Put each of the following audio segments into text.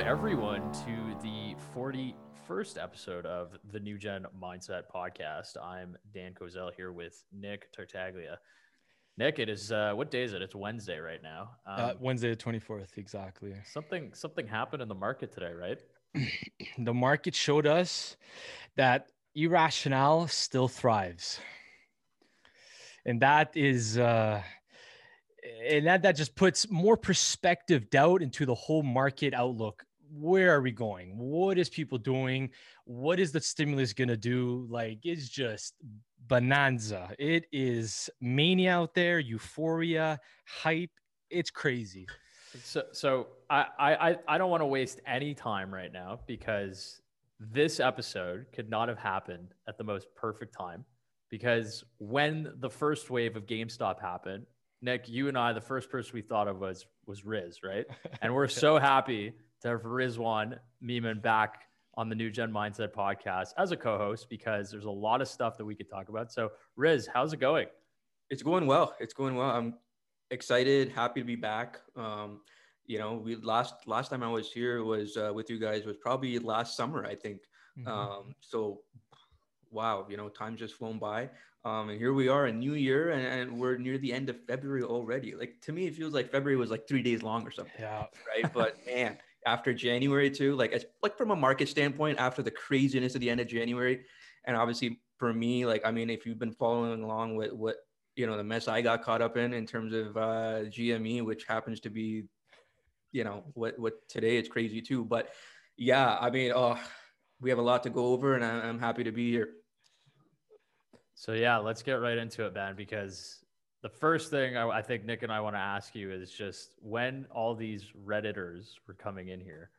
Welcome everyone to the 41st episode of the New Gen Mindset Podcast. I'm Dan Kozel here with Nick Tartaglia. Nick, it is uh, what day is it? It's Wednesday right now. Um, uh, Wednesday the 24th, exactly. Something something happened in the market today, right? the market showed us that irrational still thrives. And that is uh and that that just puts more perspective doubt into the whole market outlook where are we going? What is people doing? What is the stimulus going to do? Like it's just bonanza. It is mania out there euphoria hype. It's crazy. So so i i i don't want to waste any time right now because this episode could not have happened at the most perfect time because when the first wave of GameStop happened, Nick, you and I, the first person we thought of was was Riz, right? And we're so happy to have Rizwan Mehman back on the New Gen Mindset podcast as a co-host because there's a lot of stuff that we could talk about. So, Riz, how's it going? It's going well. It's going well. I'm excited, happy to be back. Um, you know, we last last time I was here was uh, with you guys was probably last summer, I think. Mm-hmm. Um, so, wow, you know, time's just flown by. Um, and here we are, a new year, and, and, we're near the end of February already. Like to me, it feels like February was like three days long or something. Yeah. Right. But man, after January too, like as like from a market standpoint, after the craziness of the end of January, and obviously for me, like I mean, if you've been following along with what you know the mess I got caught up in in terms of uh, GME, which happens to be, you know, what what today it's crazy too. But yeah, I mean, oh, we have a lot to go over, and I'm happy to be here. So yeah, let's get right into it, man. Because the first thing I, I think Nick and I want to ask you is just when all these redditors were coming in here,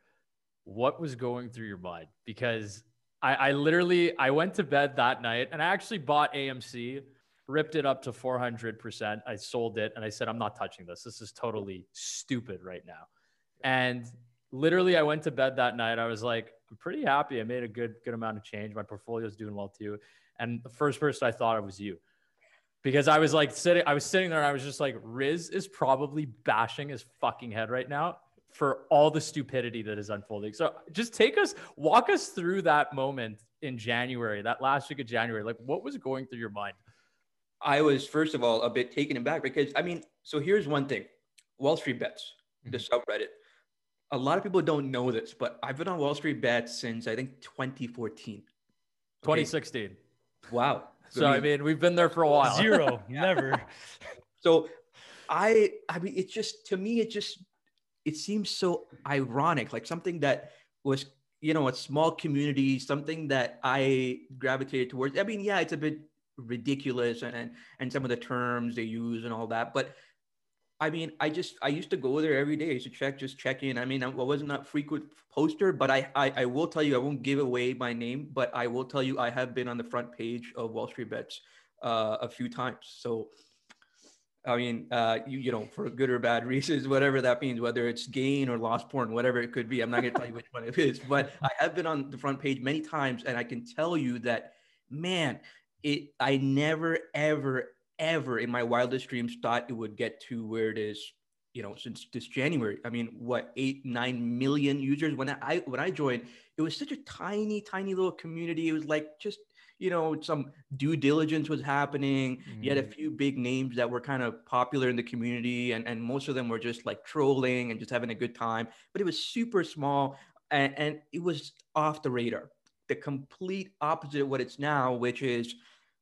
what was going through your mind? Because I, I literally I went to bed that night and I actually bought AMC, ripped it up to 400%. I sold it and I said, I'm not touching this. This is totally stupid right now. And literally I went to bed that night. I was like, I'm pretty happy. I made a good good amount of change. My portfolio is doing well too. And the first person I thought of was you. Because I was like sitting, I was sitting there and I was just like, Riz is probably bashing his fucking head right now for all the stupidity that is unfolding. So just take us, walk us through that moment in January, that last week of January. Like, what was going through your mind? I was, first of all, a bit taken aback because, I mean, so here's one thing Wall Street Bets, the mm-hmm. subreddit. A lot of people don't know this, but I've been on Wall Street Bets since I think 2014. Okay. 2016. Wow. So I mean, we've been there for a while. Zero, never. So I I mean it's just to me it just it seems so ironic, like something that was you know a small community, something that I gravitated towards. I mean, yeah, it's a bit ridiculous and and, and some of the terms they use and all that, but I mean, I just I used to go there every day. I used to check, just check in. I mean, I wasn't a frequent poster, but I, I I will tell you, I won't give away my name, but I will tell you, I have been on the front page of Wall Street Bets uh, a few times. So, I mean, uh, you you know, for good or bad reasons, whatever that means, whether it's gain or loss porn, whatever it could be. I'm not going to tell you which one it is, but I have been on the front page many times, and I can tell you that, man, it I never ever ever in my wildest dreams thought it would get to where it is you know since this january. I mean what eight nine million users? When i when i joined it was such a tiny tiny little community. It was like just you know some due diligence was happening. Mm. you had a mm. few big names that were kind of popular in the community and, and most of them were just like trolling and just having a good time. But it was super small and, and it was off the radar. The complete opposite of what it's now which is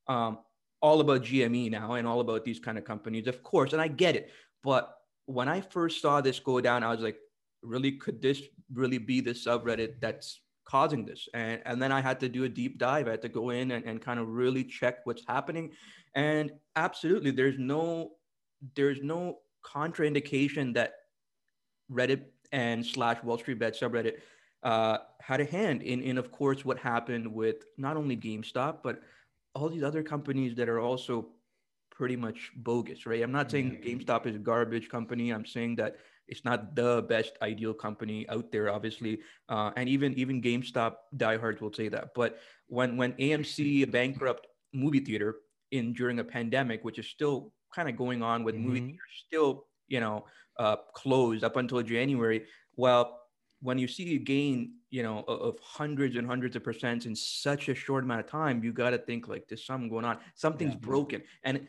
um, all about GME now and all about these kind of companies, of course, and I get it. But when I first saw this go down, I was like, really, could this really be the subreddit that's causing this? And, and then I had to do a deep dive. I had to go in and, and kind of really check what's happening. And absolutely, there's no there's no contraindication that Reddit and slash Wall Street Bet subreddit uh, had a hand in, in, of course, what happened with not only GameStop, but all these other companies that are also pretty much bogus, right? I'm not saying mm-hmm. GameStop is a garbage company. I'm saying that it's not the best ideal company out there, obviously, uh, and even even GameStop diehards will say that. But when when AMC, a bankrupt movie theater, in during a pandemic, which is still kind of going on with mm-hmm. movie theaters still, you know, uh, closed up until January. Well, when you see a gain, you know, of, hundreds and hundreds of percents in such a short amount of time, you got to think like there's something going on. Something's Yeah. broken. And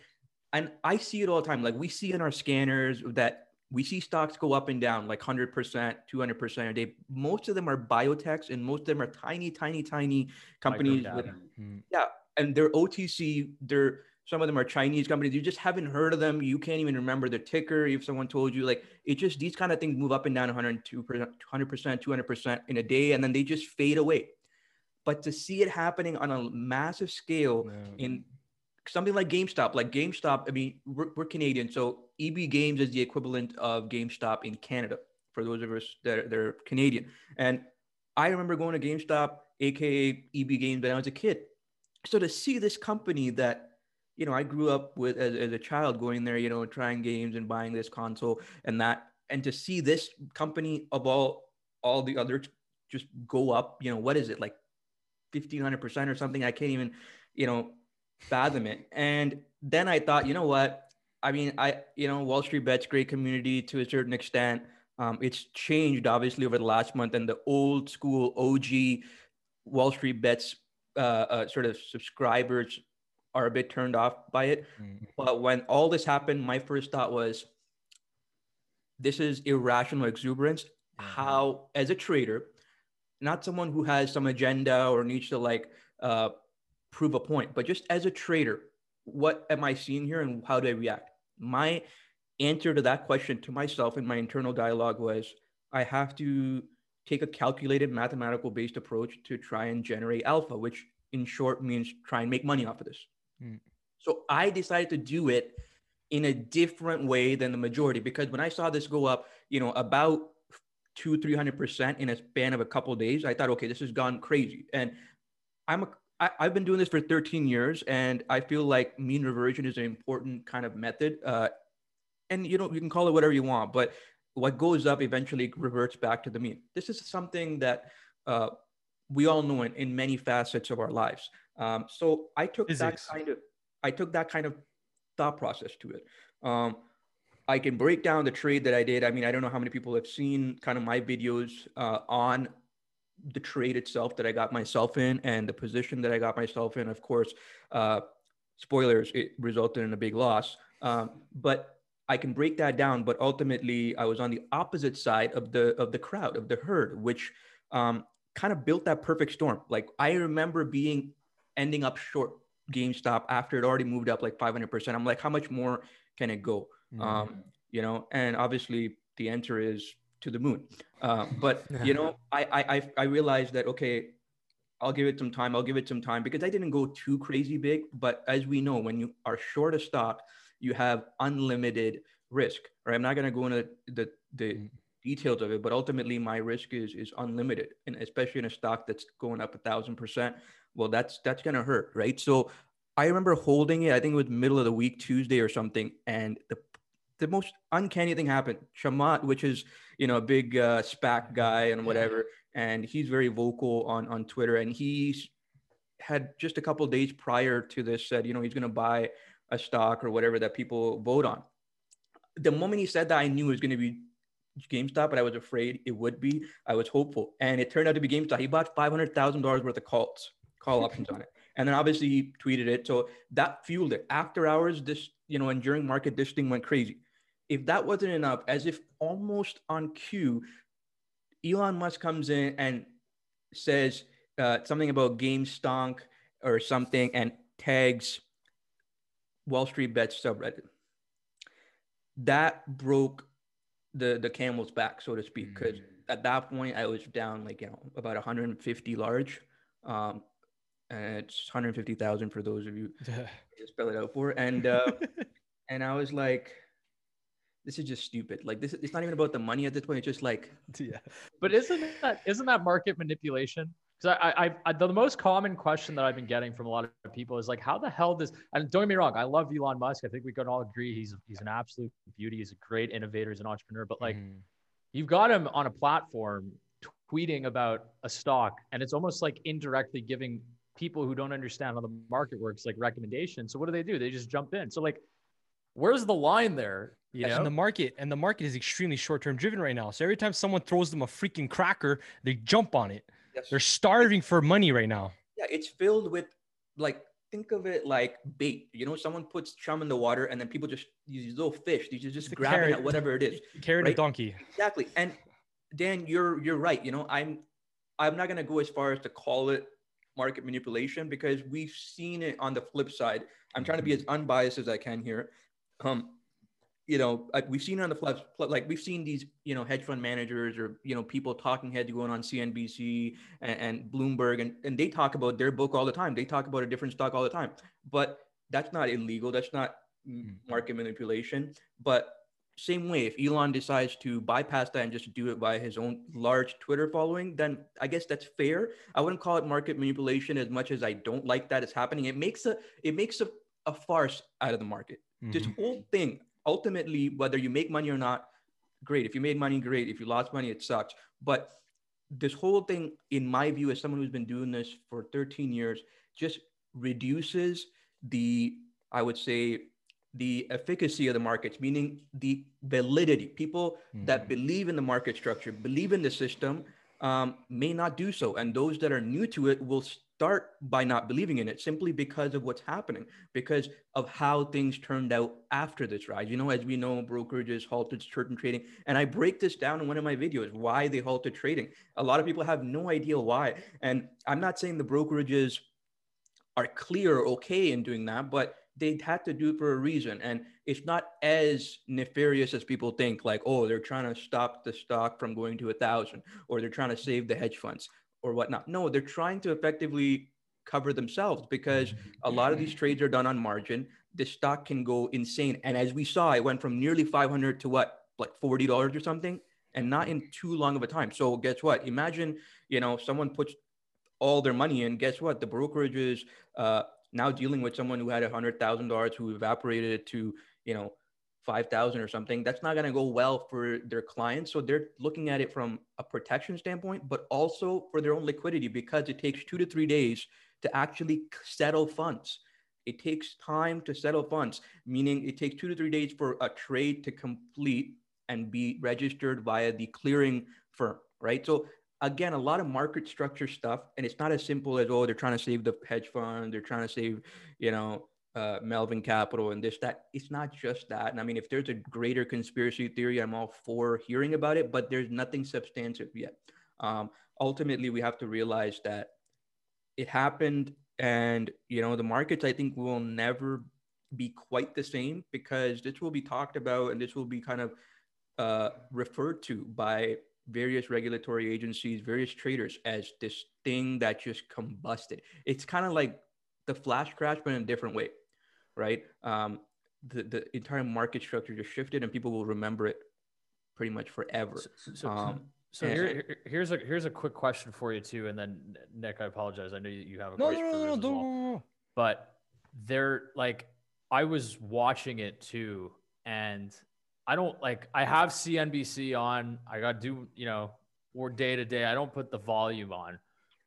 and I see it all the time. Like we see in our scanners that we see stocks go up and down like 100%, 200% a day. Most of them are biotechs and most of them are tiny, tiny, tiny companies with Micro-cap. Mm. and they're OTC. They're some of them are Chinese companies. You just haven't heard of them. You can't even remember the ticker. If someone told you, like it just these kind of things move up and down 102 percent, 200 percent, 200 percent in a day, and then they just fade away. But to see it happening on a massive scale Yeah. in something like GameStop, like GameStop, I mean, we're, we're Canadian, so EB Games is the equivalent of GameStop in Canada for those of us that are, that are Canadian. And I remember going to GameStop, aka EB Games, when I was a kid. So to see this company that you know I grew up with as, as a child, going there, you know, trying games and buying this console and that, and to see this company of all all the others just go up, you know, what is it like, fifteen hundred percent or something? I can't even, you know, fathom it. And then I thought, you know what? I mean, I you know, Wall Street Bets great community to a certain extent. Um, it's changed obviously over the last month, and the old school OG Wall Street Bets uh, uh, sort of subscribers are a bit turned off by it. Mm. But when all this happened, my first thought was, this is irrational exuberance. Yeah. How, as a trader, not someone who has some agenda or needs to like uh, prove a point, but just as a trader, what am I seeing here and how do I react? My answer to that question to myself in my internal dialogue was I have to take a calculated mathematical based approach to try and generate alpha, which in short means try and make money off of this. Mm. So I decided to do it in a different way than the majority because when I saw this go up, you know, about two, three hundred percent in a span of a couple of days, I thought, okay, this has gone crazy. And I'm a I've been doing this for 13 years, and I feel like mean reversion is an important kind of method. Uh, and you know, you can call it whatever you want, but what goes up eventually reverts back to the mean. This is something that uh, we all know it in many facets of our lives. Um, so I took Physics. that kind of I took that kind of thought process to it. Um, I can break down the trade that I did. I mean, I don't know how many people have seen kind of my videos uh, on the trade itself that I got myself in and the position that I got myself in. Of course, uh, spoilers, it resulted in a big loss. Um, but I can break that down. But ultimately, I was on the opposite side of the of the crowd of the herd, which um, kind of built that perfect storm. Like I remember being ending up short GameStop after it already moved up like 500%. I'm like, how much more can it go? Mm. Um, you know, and obviously the answer is to the moon. Uh, but you know, I, I I I realized that okay, I'll give it some time. I'll give it some time because I didn't go too crazy big. But as we know, when you are short a stock, you have unlimited risk. Right? I'm not going to go into the the Mm. Details of it, but ultimately my risk is is unlimited, and especially in a stock that's going up a thousand percent. Well, that's that's going to hurt, right? So I remember holding it. I think it was middle of the week, Tuesday or something, and the the most uncanny thing happened. Chamath, which is you know a big uh, SPAC guy and whatever, and he's very vocal on on Twitter, and he's had just a couple days prior to this said, you know, he's going to buy a stock or whatever that people vote on. The moment he said that, I knew it was going to be GameStop, but I was afraid it would be. I was hopeful, and it turned out to be GameStop. He bought five hundred thousand dollars worth of calls, call options on it, and then obviously he tweeted it. So that fueled it. After hours, this you know, and during market, this thing went crazy. If that wasn't enough, as if almost on cue, Elon Musk comes in and says uh, something about GameStonk or something, and tags Wall Street Bet subreddit. That broke the the camel's back, so to speak, because at that point I was down like you know about 150 large, um, and it's 150,000 for those of you to spell it out for, and uh, and I was like, this is just stupid. Like this, it's not even about the money at this point. It's just like yeah. But isn't that isn't that market manipulation? Because I, I, I, the most common question that I've been getting from a lot of people is like, how the hell does? And don't get me wrong, I love Elon Musk. I think we can all agree he's he's an absolute beauty. He's a great innovator, he's an entrepreneur. But like, Mhm. you've got him on a platform tweeting about a stock, and it's almost like indirectly giving people who don't understand how the market works like recommendations. So what do they do? They just jump in. So like, where's the line there? You and the market and the market is extremely short-term driven right now. So every time someone throws them a freaking cracker, they jump on it. Yes. They're starving for money right now. yeah, it's filled with like think of it like bait. You know, someone puts chum in the water and then people just these little fish. These are just The grabbing carrot. at whatever it is. Carrot a Right. donkey. Exactly. And Dan, you're you're right. You know, I'm I'm not gonna go as far as to call it market manipulation because we've seen it on the flip side. I'm trying to be as unbiased as I can here. Um, you know, we've seen on the flip, like we've seen these, you know, hedge fund managers or you know people talking heads going on CNBC and, and Bloomberg, and and they talk about their book all the time. They talk about a different stock all the time, but that's not illegal. That's not market manipulation. But same way, if Elon decides to bypass that and just do it by his own large Twitter following, then I guess that's fair. I wouldn't call it market manipulation as much as I don't like that it's happening. It makes a it makes a, a farce out of the market. This Mhm. whole thing, ultimately, whether you make money or not, great. If you made money, great. If you lost money, it sucks. But this whole thing, in my view, as someone who's been doing this for 13 years, just reduces the, I would say, the efficacy of the markets, meaning the validity. People that mm-hmm. believe in the market structure, believe in the system, um, may not do so. And those that are new to it will start by not believing in it simply because of what's happening, because of how things turned out after this rise. You know, as we know, brokerages halted certain trading. And I break this down in one of my videos why they halted trading. A lot of people have no idea why. And I'm not saying the brokerages are clear or okay in doing that, but they had to do it for a reason. And it's not as nefarious as people think, like, oh, they're trying to stop the stock from going to a thousand, or they're trying to save the hedge funds or whatnot. No, they're trying to effectively cover themselves because a lot of these trades are done on margin. The stock can go insane. And as we saw, it went from nearly 500 to what, like $40 or something, and not in too long of a time. So guess what? Imagine, you know, someone puts all their money in. Guess what? The brokerages, uh, now dealing with someone who had a hundred thousand dollars who evaporated it to, you know, five thousand or something. That's not going to go well for their clients. So they're looking at it from a protection standpoint, but also for their own liquidity because it takes two to three days to actually settle funds. It takes time to settle funds, meaning it takes two to three days for a trade to complete and be registered via the clearing firm, right? So again, a lot of market structure stuff, and it's not as simple as oh, they're trying to save the hedge fund, they're trying to save, you know, uh, Melvin Capital and this that. It's not just that. And I mean, if there's a greater conspiracy theory, I'm all for hearing about it, but there's nothing substantive yet. Um, ultimately, we have to realize that it happened, and you know, the markets I think will never be quite the same because this will be talked about and this will be kind of uh, referred to by various regulatory agencies, various traders as this thing that just combusted. It's kind of like the flash crash, but in a different way, right? Um, the, the entire market structure just shifted and people will remember it pretty much forever. So, so, Um, so and- here, here- here's a here's a quick question for you too, and then Nick, I apologize. I know you have a No, no, question no, for no, no, well. but they're like I was watching it too, and I don't like I have CNBC on. I got to do you know or day to day. I don't put the volume on,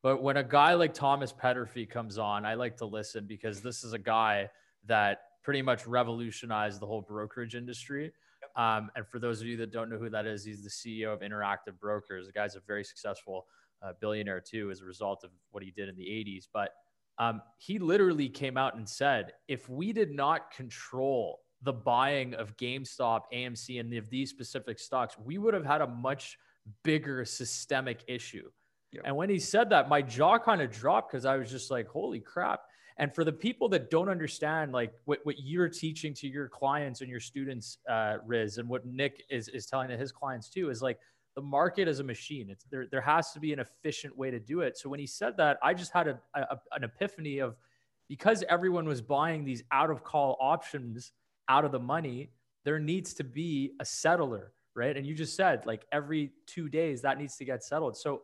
but when a guy like Thomas Peterffy comes on, I like to listen because this is a guy that pretty much revolutionized the whole brokerage industry. Um, and for those of you that don't know who that is, he's the CEO of Interactive Brokers. The guy's a very successful uh, billionaire too, as a result of what he did in the 80s. But um, he literally came out and said, if we did not control the buying of GameStop, AMC, and of these specific stocks, we would have had a much bigger systemic issue. Yeah. And when he said that, my jaw kind of dropped because I was just like, holy crap. And for the people that don't understand, like what, what you're teaching to your clients and your students, uh, Riz, and what Nick is, is telling to his clients too, is like the market is a machine. It's there, there has to be an efficient way to do it. So when he said that, I just had a, a, an epiphany of because everyone was buying these out of call options out of the money, there needs to be a settler, right? And you just said like every two days that needs to get settled. So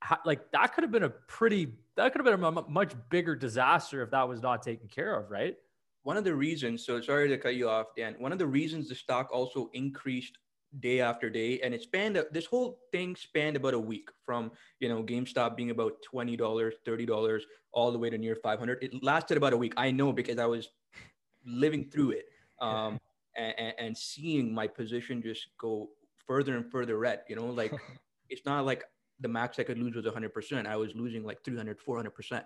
how, like that could have been a pretty that could have been a much bigger disaster if that was not taken care of, right? one of the reasons so sorry to cut you off dan one of the reasons the stock also increased day after day and it spanned this whole thing spanned about a week from you know gamestop being about $20 $30 all the way to near 500 it lasted about a week i know because i was living through it um, and, and seeing my position just go further and further red. You know, like it's not like the max I could lose was 100%. I was losing like 300, 400%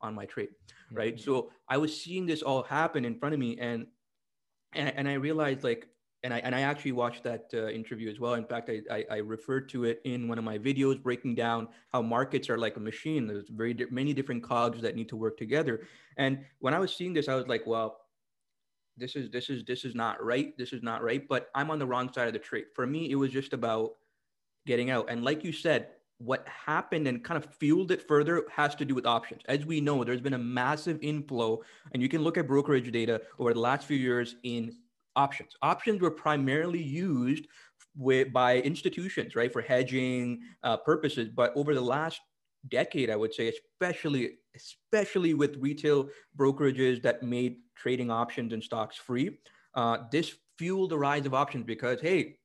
on my trade, right? Mm-hmm. So I was seeing this all happen in front of me, and and, and I realized like, and I and I actually watched that uh, interview as well. In fact, I, I, I referred to it in one of my videos, breaking down how markets are like a machine. There's very di- many different cogs that need to work together. And when I was seeing this, I was like, well, this is this is this is not right. This is not right. But I'm on the wrong side of the trade. For me, it was just about getting out. And like you said, what happened and kind of fueled it further has to do with options. As we know, there's been a massive inflow, and you can look at brokerage data over the last few years in options. Options were primarily used with, by institutions, right, for hedging uh, purposes. But over the last decade, I would say, especially especially with retail brokerages that made trading options and stocks free, uh, this fueled the rise of options because hey,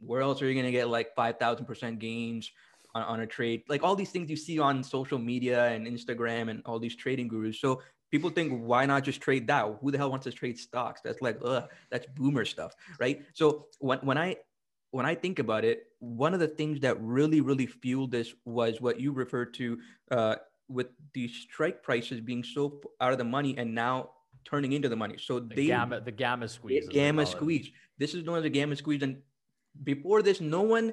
where else are you going to get like five thousand percent gains? on, on a trade? Like all these things you see on social media and instagram and all these trading gurus. So people think why not just trade that? Who the hell wants to trade stocks? That's like ugh, that's boomer stuff right? So when, when i when i think about it one of the things that really really fueled this was what you referred to uh, with the strike prices being so out of the money and now turning into the money so the they gamma the gamma squeeze gamma squeeze this is known as a gamma squeeze and before this no one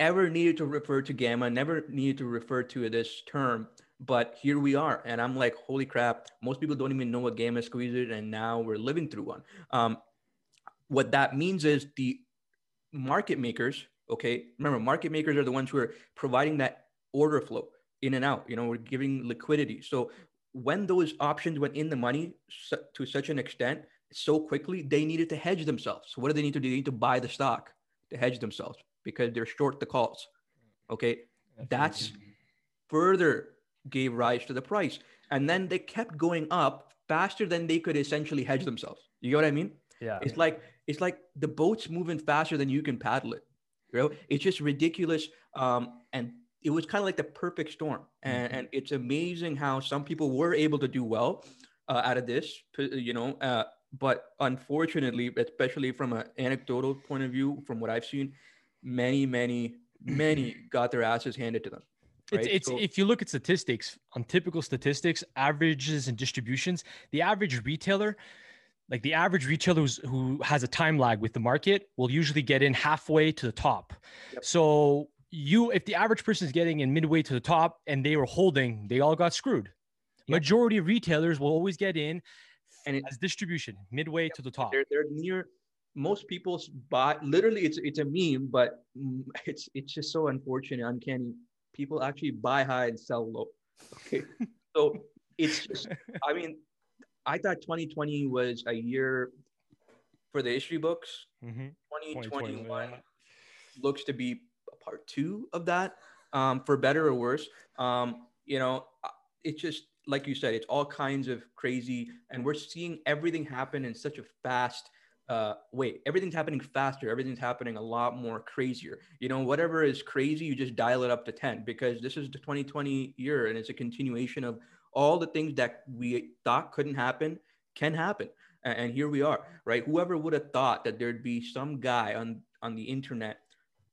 ever needed to refer to gamma, never needed to refer to this term. But here we are. And I'm like, holy crap, most people don't even know what gamma squeeze is. And now we're living through one. Um, what that means is the market makers, okay, remember, market makers are the ones who are providing that order flow in and out. You know, we're giving liquidity. So when those options went in the money to such an extent, so quickly, they needed to hedge themselves. So what do they need to do? They need to buy the stock to hedge themselves because they're short the calls. Okay. That's further gave rise to the price. And then they kept going up faster than they could essentially hedge themselves. You get what I mean? Yeah. It's like it's like the boat's moving faster than you can paddle it. You know, it's just ridiculous. Um, and it was kind of like the perfect storm. And, mm-hmm. and it's amazing how some people were able to do well uh, out of this, you know, uh, but unfortunately, especially from an anecdotal point of view, from what I've seen, many, many, many got their asses handed to them. Right? It's, it's so, if you look at statistics on typical statistics, averages and distributions, the average retailer, like the average retailer who has a time lag with the market, will usually get in halfway to the top. Yep. So you, if the average person is getting in midway to the top and they were holding, they all got screwed. Yep. Majority of retailers will always get in and it, as distribution midway yep. to the top. They're, they're near most people buy literally it's it's a meme but it's it's just so unfortunate uncanny people actually buy high and sell low okay so it's just i mean i thought 2020 was a year for the history books mm-hmm. 2021 looks to be a part two of that um, for better or worse um, you know it's just like you said it's all kinds of crazy and we're seeing everything happen in such a fast uh, wait, everything's happening faster. Everything's happening a lot more crazier. You know, whatever is crazy, you just dial it up to 10 because this is the 2020 year and it's a continuation of all the things that we thought couldn't happen can happen. And, here we are, right? Whoever would have thought that there'd be some guy on, on the internet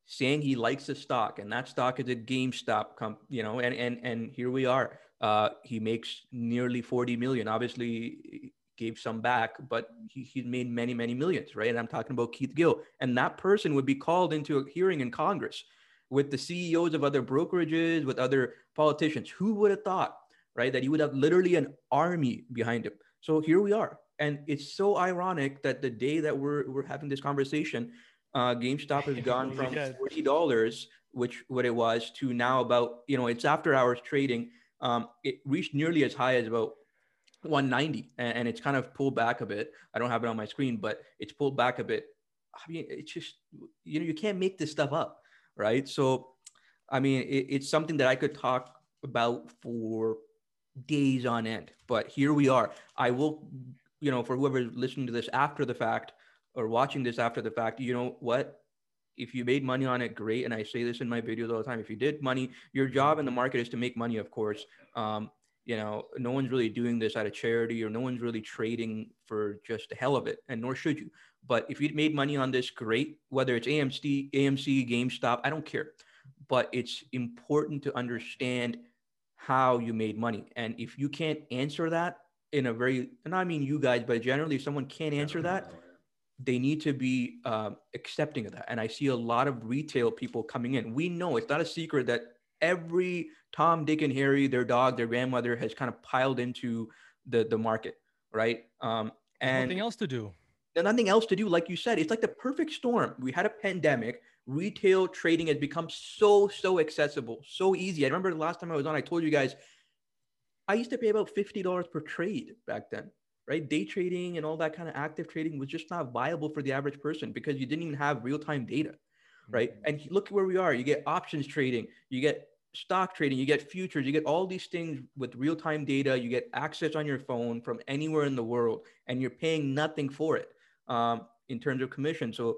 saying he likes a stock and that stock is a GameStop comp, you know, and, and, and here we are. Uh, he makes nearly 40 million. Obviously, gave some back, but he, he made many, many millions, right? And I'm talking about Keith Gill. And that person would be called into a hearing in Congress with the CEOs of other brokerages, with other politicians. Who would have thought, right, that he would have literally an army behind him? So here we are. And it's so ironic that the day that we're, we're having this conversation, uh, GameStop has gone from $40, which what it was, to now about, you know, it's after hours trading. Um, it reached nearly as high as about 190 and, and, it's kind of pulled back a bit. I don't have it on my screen, but it's pulled back a bit. I mean, it's just, you know, you can't make this stuff up, right? So, I mean, it, it's something that I could talk about for days on end, but here we are. I will, you know, for whoever's listening to this after the fact or watching this after the fact, you know what? If you made money on it, great. And I say this in my videos all the time. If you did money, your job in the market is to make money, of course. Um, you know, no one's really doing this out of charity or no one's really trading for just the hell of it, and nor should you. But if you made money on this, great. Whether it's AMC, AMC, GameStop, I don't care. But it's important to understand how you made money. And if you can't answer that in a very, and I mean you guys, but generally, if someone can't answer that, they need to be um, accepting of that. And I see a lot of retail people coming in. We know it's not a secret that every Tom, Dick, and Harry, their dog, their grandmother has kind of piled into the the market, right? Um, and nothing else to do. Nothing else to do, like you said. It's like the perfect storm. We had a pandemic. Retail trading has become so so accessible, so easy. I remember the last time I was on, I told you guys, I used to pay about fifty dollars per trade back then right? Day trading and all that kind of active trading was just not viable for the average person because you didn't even have real time data, right? Mm-hmm. And look where we are. You get options trading, you get stock trading, you get futures, you get all these things with real time data. You get access on your phone from anywhere in the world, and you're paying nothing for it um, in terms of commission. So,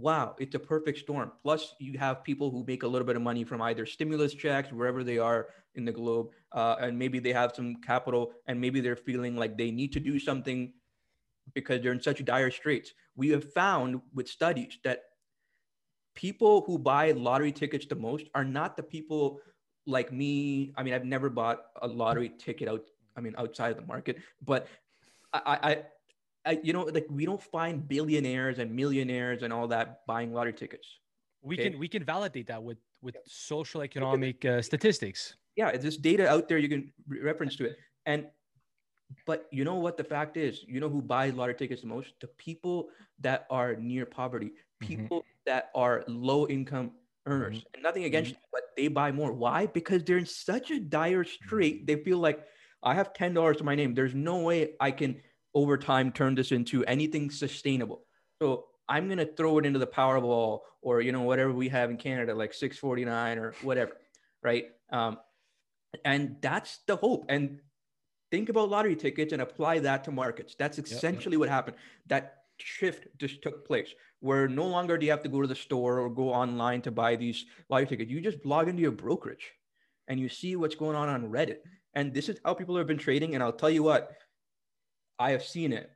wow, it's a perfect storm. Plus, you have people who make a little bit of money from either stimulus checks, wherever they are in the globe, uh, and maybe they have some capital, and maybe they're feeling like they need to do something because they're in such dire straits. We have found with studies that people who buy lottery tickets the most are not the people like me. I mean, I've never bought a lottery ticket out. I mean, outside of the market, but I, I, I, you know, like we don't find billionaires and millionaires and all that buying lottery tickets. We okay? can we can validate that with with social economic uh, statistics. Yeah, there's data out there you can re- reference to it, and but you know what the fact is? You know who buys lottery tickets the most? The people that are near poverty, mm-hmm. people mm-hmm. that are low income earners. Mm-hmm. And nothing against mm-hmm. them, but they buy more. Why? Because they're in such a dire strait. Mm-hmm. They feel like I have ten dollars to my name. There's no way I can over time turn this into anything sustainable. So I'm gonna throw it into the Powerball or you know whatever we have in Canada, like 649 or whatever, right? Um, and that's the hope. And think about lottery tickets and apply that to markets. That's essentially yep. what happened. That shift just took place where no longer do you have to go to the store or go online to buy these lottery tickets. You just log into your brokerage and you see what's going on on Reddit. And this is how people have been trading. And I'll tell you what, I have seen it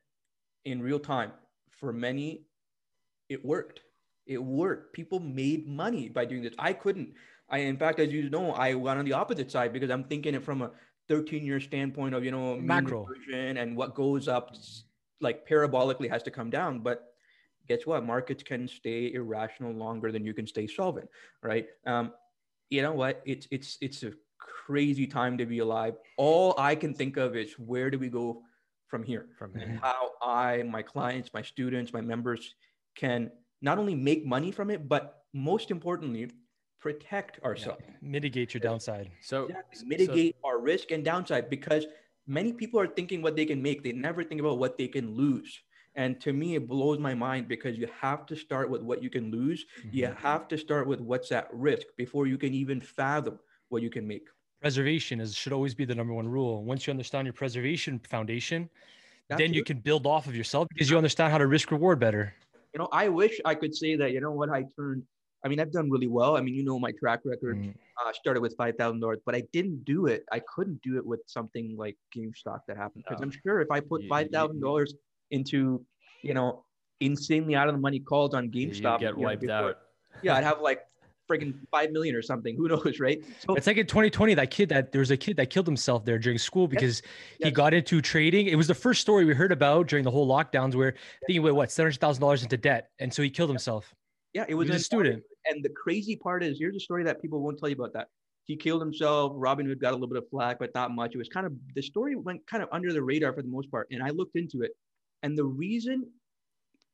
in real time. For many, it worked. It worked. People made money by doing this. I couldn't. I, in fact, as you know, I went on the opposite side because I'm thinking it from a 13 year standpoint of you know macro and what goes up like parabolically has to come down but guess what markets can stay irrational longer than you can stay solvent right um, you know what it's it's it's a crazy time to be alive all i can think of is where do we go from here from here. and how i my clients my students my members can not only make money from it but most importantly protect ourselves. Yeah. Mitigate your downside. So exactly. mitigate so, our risk and downside because many people are thinking what they can make. They never think about what they can lose. And to me, it blows my mind because you have to start with what you can lose. Mm-hmm. You have to start with what's at risk before you can even fathom what you can make. Preservation is should always be the number one rule. Once you understand your preservation foundation, then you can build off of yourself because you understand how to risk reward better. You know, I wish I could say that, you know what, I turned I mean, I've done really well. I mean, you know, my track record mm. uh, started with five thousand dollars, but I didn't do it. I couldn't do it with something like GameStop that happened because no. I'm sure if I put five thousand dollars into, you know, insanely out of the money calls on GameStop, you get wiped know, before, out. Yeah, I'd have like freaking five million or something. Who knows, right? So, it's like in 2020, that kid that there was a kid that killed himself there during school because yes, he yes. got into trading. It was the first story we heard about during the whole lockdowns where yes. thinking, wait, what, seven hundred thousand dollars into debt, and so he killed himself. Yeah, it was, was a student and the crazy part is here's a story that people won't tell you about that. He killed himself. Robinhood got a little bit of flack, but not much. It was kind of the story went kind of under the radar for the most part. And I looked into it. And the reason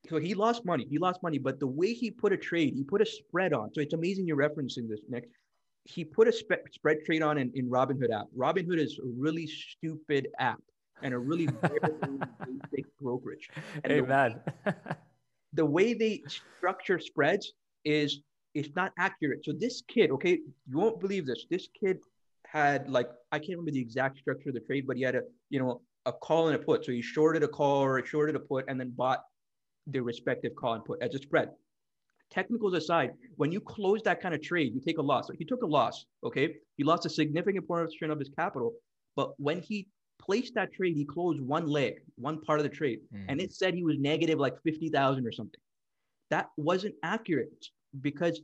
so he lost money. He lost money, but the way he put a trade, he put a spread on. So it's amazing you're referencing this, Nick. He put a spe- spread trade on in, in Robinhood app. Robinhood is a really stupid app and a really basic brokerage. And hey, the, man. the way they structure spreads is it's not accurate. So this kid, okay, you won't believe this. This kid had like I can't remember the exact structure of the trade, but he had a you know a call and a put. So he shorted a call or shorted a put, and then bought the respective call and put as a spread. Technicals aside, when you close that kind of trade, you take a loss. So he took a loss. Okay, he lost a significant portion of his capital, But when he placed that trade, he closed one leg, one part of the trade, Mm. and it said he was negative like 50,000 or something. That wasn't accurate because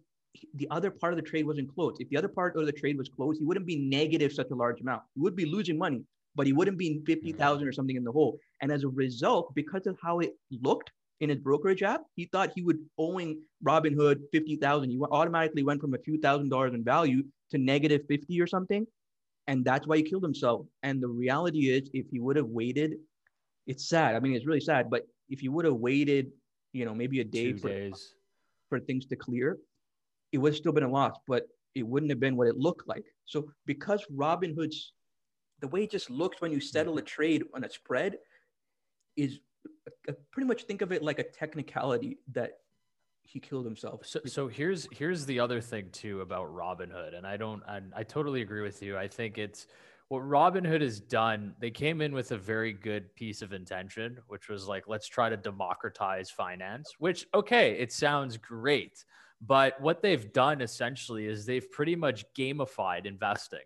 the other part of the trade wasn't closed. If the other part of the trade was closed, he wouldn't be negative such a large amount. He would be losing money, but he wouldn't be 50,000 or something in the hole. And as a result, because of how it looked in his brokerage app, he thought he would owing Robinhood 50,000. He automatically went from a few thousand dollars in value to negative 50 or something. And that's why he killed himself. And the reality is, if he would have waited, it's sad. I mean, it's really sad, but if he would have waited, you know, maybe a day Two for, days. for things to clear, it would have still been a loss, but it wouldn't have been what it looked like. So because Robinhood's the way it just looks when you settle a trade on a spread is pretty much think of it like a technicality that he killed himself. So, so here's here's the other thing too about Robinhood, and I don't, I, I totally agree with you. I think it's what Robinhood has done. They came in with a very good piece of intention, which was like, let's try to democratize finance. Which, okay, it sounds great, but what they've done essentially is they've pretty much gamified investing.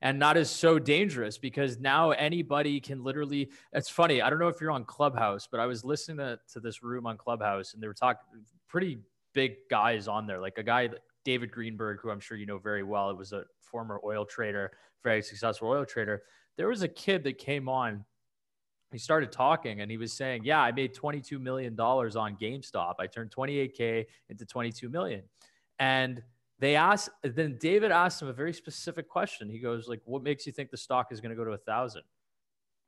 And that is so dangerous because now anybody can literally. It's funny. I don't know if you're on Clubhouse, but I was listening to, to this room on Clubhouse and they were talking pretty big guys on there, like a guy, David Greenberg, who I'm sure you know very well. It was a former oil trader, very successful oil trader. There was a kid that came on. He started talking and he was saying, Yeah, I made $22 million on GameStop. I turned 28K into 22 million. And they asked, then David asked him a very specific question. He goes, like, what makes you think the stock is going to go to a thousand?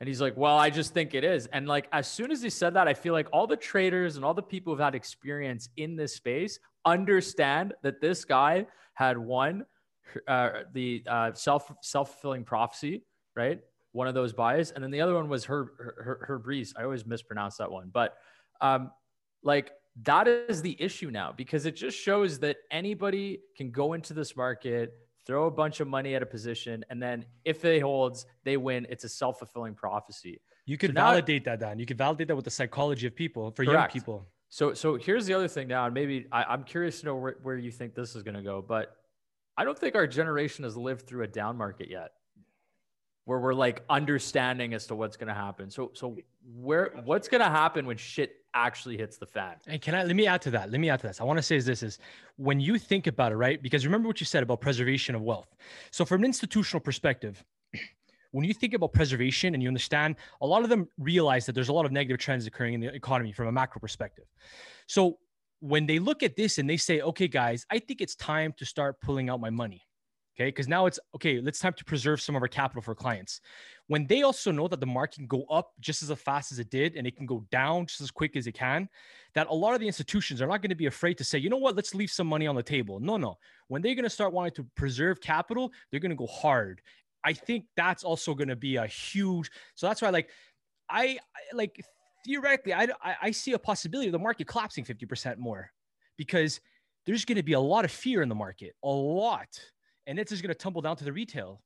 And he's like, well, I just think it is. And like, as soon as he said that, I feel like all the traders and all the people who've had experience in this space understand that this guy had one, uh, the uh, self self fulfilling prophecy, right? One of those buys, and then the other one was her her her Breeze. I always mispronounce that one, but um, like that is the issue now because it just shows that anybody can go into this market throw a bunch of money at a position, and then if it holds, they win. It's a self fulfilling prophecy. You can So now- validate that, Dan. You can validate that with the psychology of people for young people. So, so here's the other thing now, and maybe I, I'm curious to know where, where you think this is going to go, but I don't think our generation has lived through a down market yet, where we're like understanding as to what's going to happen. So, so where what's going to happen when shit actually hits the fan? And can I let me add to that? Let me add to this. I want to say is this is when you think about it, right? Because remember what you said about preservation of wealth. So from an institutional perspective, when you think about preservation and you understand, a lot of them realize that there's a lot of negative trends occurring in the economy from a macro perspective. So when they look at this and they say, okay, guys, I think it's time to start pulling out my money. Okay. Because now it's okay, it's time to preserve some of our capital for clients. When they also know that the market can go up just as fast as it did and it can go down just as quick as it can, that a lot of the institutions are not going to be afraid to say, you know what, let's leave some money on the table. No, no. When they're going to start wanting to preserve capital, they're going to go hard. I think that's also going to be a huge. So that's why, like, I, like theoretically, I I see a possibility of the market collapsing 50% more because there's going to be a lot of fear in the market, a lot, and it's just going to tumble down to the retail.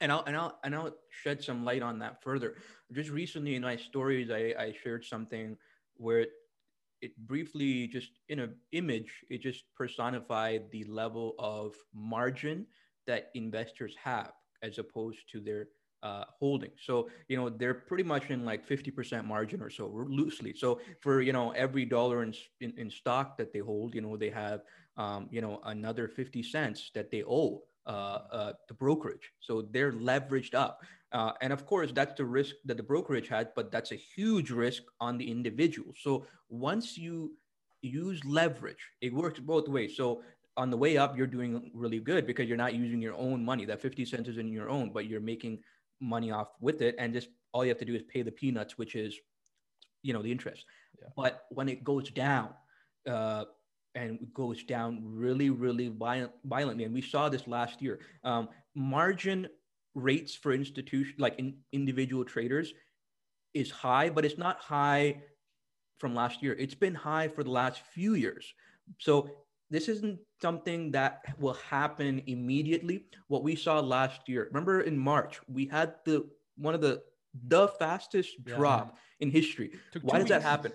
and I'll and I'll and I'll shed some light on that further. Just recently in my stories, I, I shared something where it, it briefly just in an image, it just personified the level of margin that investors have as opposed to their uh, holding. So you know they're pretty much in like fifty percent margin or so, loosely. So for you know every dollar in, in in stock that they hold, you know they have um, you know another fifty cents that they owe uh, uh, the brokerage. So they're leveraged up. Uh, and of course, that's the risk that the brokerage had, but that's a huge risk on the individual. So once you use leverage, it works both ways. So on the way up, you're doing really good because you're not using your own money. That 50 cents is in your own, but you're making money off with it. And just all you have to do is pay the peanuts, which is, you know, the interest. Yeah. But when it goes down, uh, and goes down really, really violent, violently. And we saw this last year. Um, margin rates for institution, like in, individual traders, is high, but it's not high from last year. It's been high for the last few years. So this isn't something that will happen immediately. What we saw last year, remember in March, we had the one of the the fastest Yeah. drop in history. Why does that happen?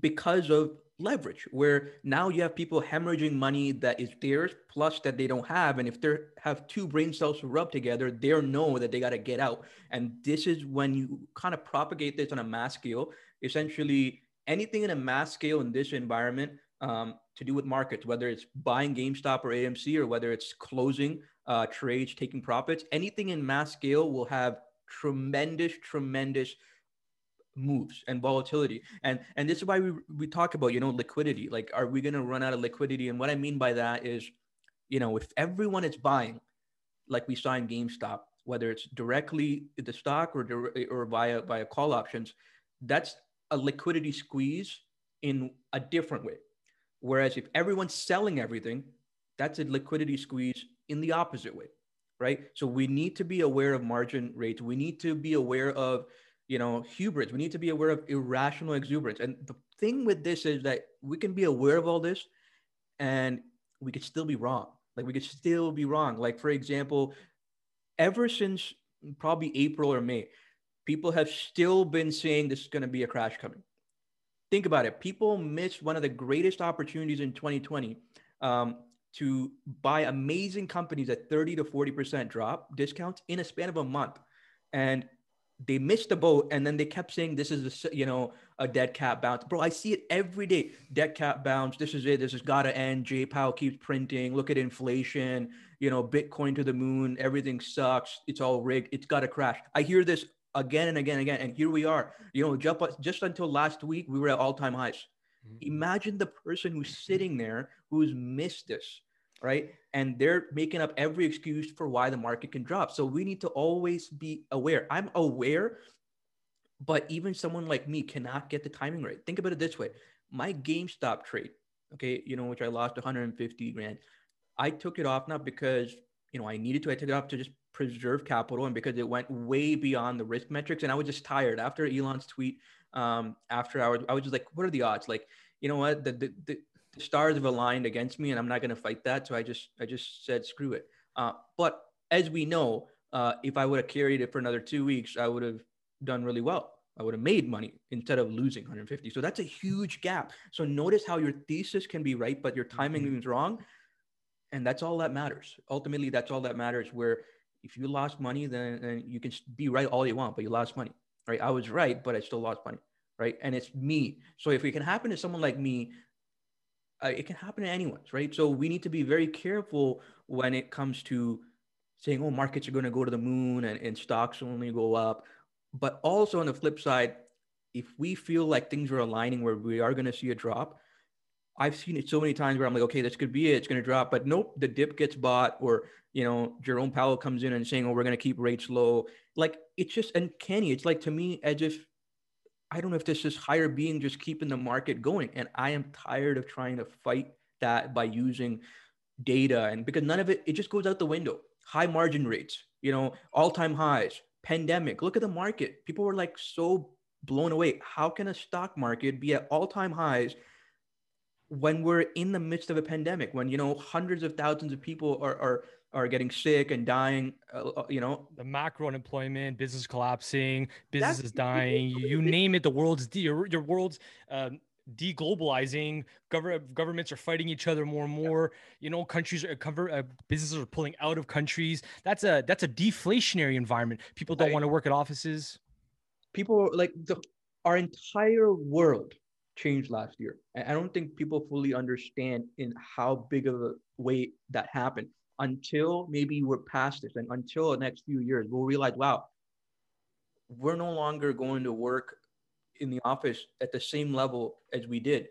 Because of leverage where now you have people hemorrhaging money that is theirs plus that they don't have and if they have two brain cells to rub together they know that they got to get out and this is when you kind of propagate this on a mass scale essentially anything in a mass scale in this environment um, to do with markets whether it's buying gamestop or amc or whether it's closing uh, trades taking profits anything in mass scale will have tremendous tremendous moves and volatility. And and this is why we we talk about you know liquidity. Like are we going to run out of liquidity? And what i mean by that is you know if everyone is buying like we saw in gamestop whether it's directly the stock or or via via call options that's a liquidity squeeze in a different way whereas if everyone's selling everything that's a liquidity squeeze in the opposite way right so we need to be aware of margin rates we need to be aware of you know, hubris. We need to be aware of irrational exuberance. And the thing with this is that we can be aware of all this and we could still be wrong. Like we could still be wrong. Like, for example, ever since probably April or May, people have still been saying this is going to be a crash coming. Think about it. People missed one of the greatest opportunities in 2020 um, to buy amazing companies at 30 to 40% drop discounts in a span of a month. And they missed the boat and then they kept saying this is a you know a dead cat bounce. Bro i see it every day. Dead cat bounce. This is it. This has got to end. Jay powell keeps printing. Look at inflation. You know bitcoin to the moon. Everything sucks. It's all rigged. It's got to crash. I hear this again and again and again and here we are you know just, just until last week we were at all-time highs mm-hmm. imagine the person who's sitting there who's missed this right? And they're making up every excuse for why the market can drop. So we need to always be aware. I'm aware, but even someone like me cannot get the timing right. Think about it this way my GameStop trade, okay, you know, which I lost 150 grand, I took it off not because, you know, I needed to, I took it off to just preserve capital and because it went way beyond the risk metrics. And I was just tired after Elon's tweet. Um, after I was, I was just like, what are the odds? Like, you know what? The, the, the, the stars have aligned against me, and I'm not going to fight that. So I just I just said screw it. Uh, but as we know, uh, if I would have carried it for another two weeks, I would have done really well. I would have made money instead of losing 150. So that's a huge gap. So notice how your thesis can be right, but your timing mm-hmm. is wrong. And that's all that matters. Ultimately, that's all that matters. Where if you lost money, then, then you can be right all you want, but you lost money, right? I was right, but I still lost money, right? And it's me. So if it can happen to someone like me, uh, it can happen to anyone, right? So we need to be very careful when it comes to saying, oh, markets are going to go to the moon and, and stocks only go up. But also on the flip side, if we feel like things are aligning where we are going to see a drop, I've seen it so many times where I'm like, okay, this could be it. It's going to drop. But nope, the dip gets bought or, you know, Jerome Powell comes in and saying, oh, we're going to keep rates low. Like it's just, uncanny. It's like to me as if I don't know if this is higher being just keeping the market going. And I am tired of trying to fight that by using data and because none of it, it just goes out the window. High margin rates, you know, all time highs, pandemic. Look at the market. People were like so blown away. How can a stock market be at all time highs when we're in the midst of a pandemic, when, you know, hundreds of thousands of people are, are are getting sick and dying. Uh, uh, you know, the macro unemployment, business collapsing, businesses dying. You name it. The world's de- your, your world's um, deglobalizing. Government governments are fighting each other more and more. You know, countries are cover uh, businesses are pulling out of countries. That's a that's a deflationary environment. People don't want to work at offices. People like the our entire world changed last year. I don't think people fully understand in how big of a way that happened until maybe we're past this and until the next few years, we'll realize, wow, we're no longer going to work in the office at the same level as we did,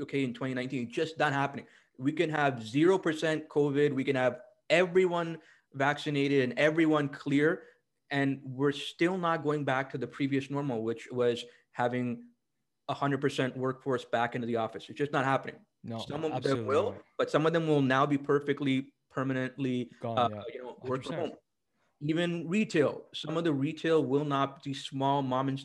okay, in 2019. Just not happening. We can have 0% COVID. We can have everyone vaccinated and everyone clear. And we're still not going back to the previous normal, which was having 100% workforce back into the office. It's just not happening. No, some of them will, but some of them will now be perfectly permanently, Gone, uh, yeah. you know, work 100%. from home. Even retail, some of the retail will not be small mom and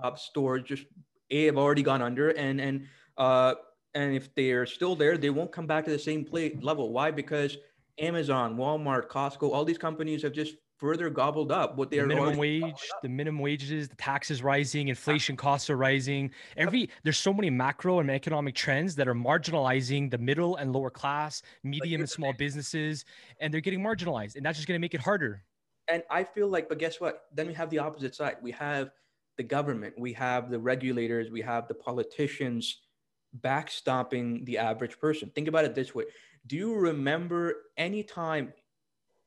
pop stores. Just a have already gone under, and and uh, and if they are still there, they won't come back to the same play level. Why? Because Amazon, Walmart, Costco, all these companies have just further gobbled up. What the they're minimum wage, the minimum wages, the taxes rising, inflation costs are rising. Every there's so many macro and economic trends that are marginalizing the middle and lower class, medium and small businesses, and they're getting marginalized, and that's just going to make it harder. And I feel like, but guess what? Then we have the opposite side. We have the government, we have the regulators, we have the politicians backstopping the average person. Think about it this way. Do you remember any time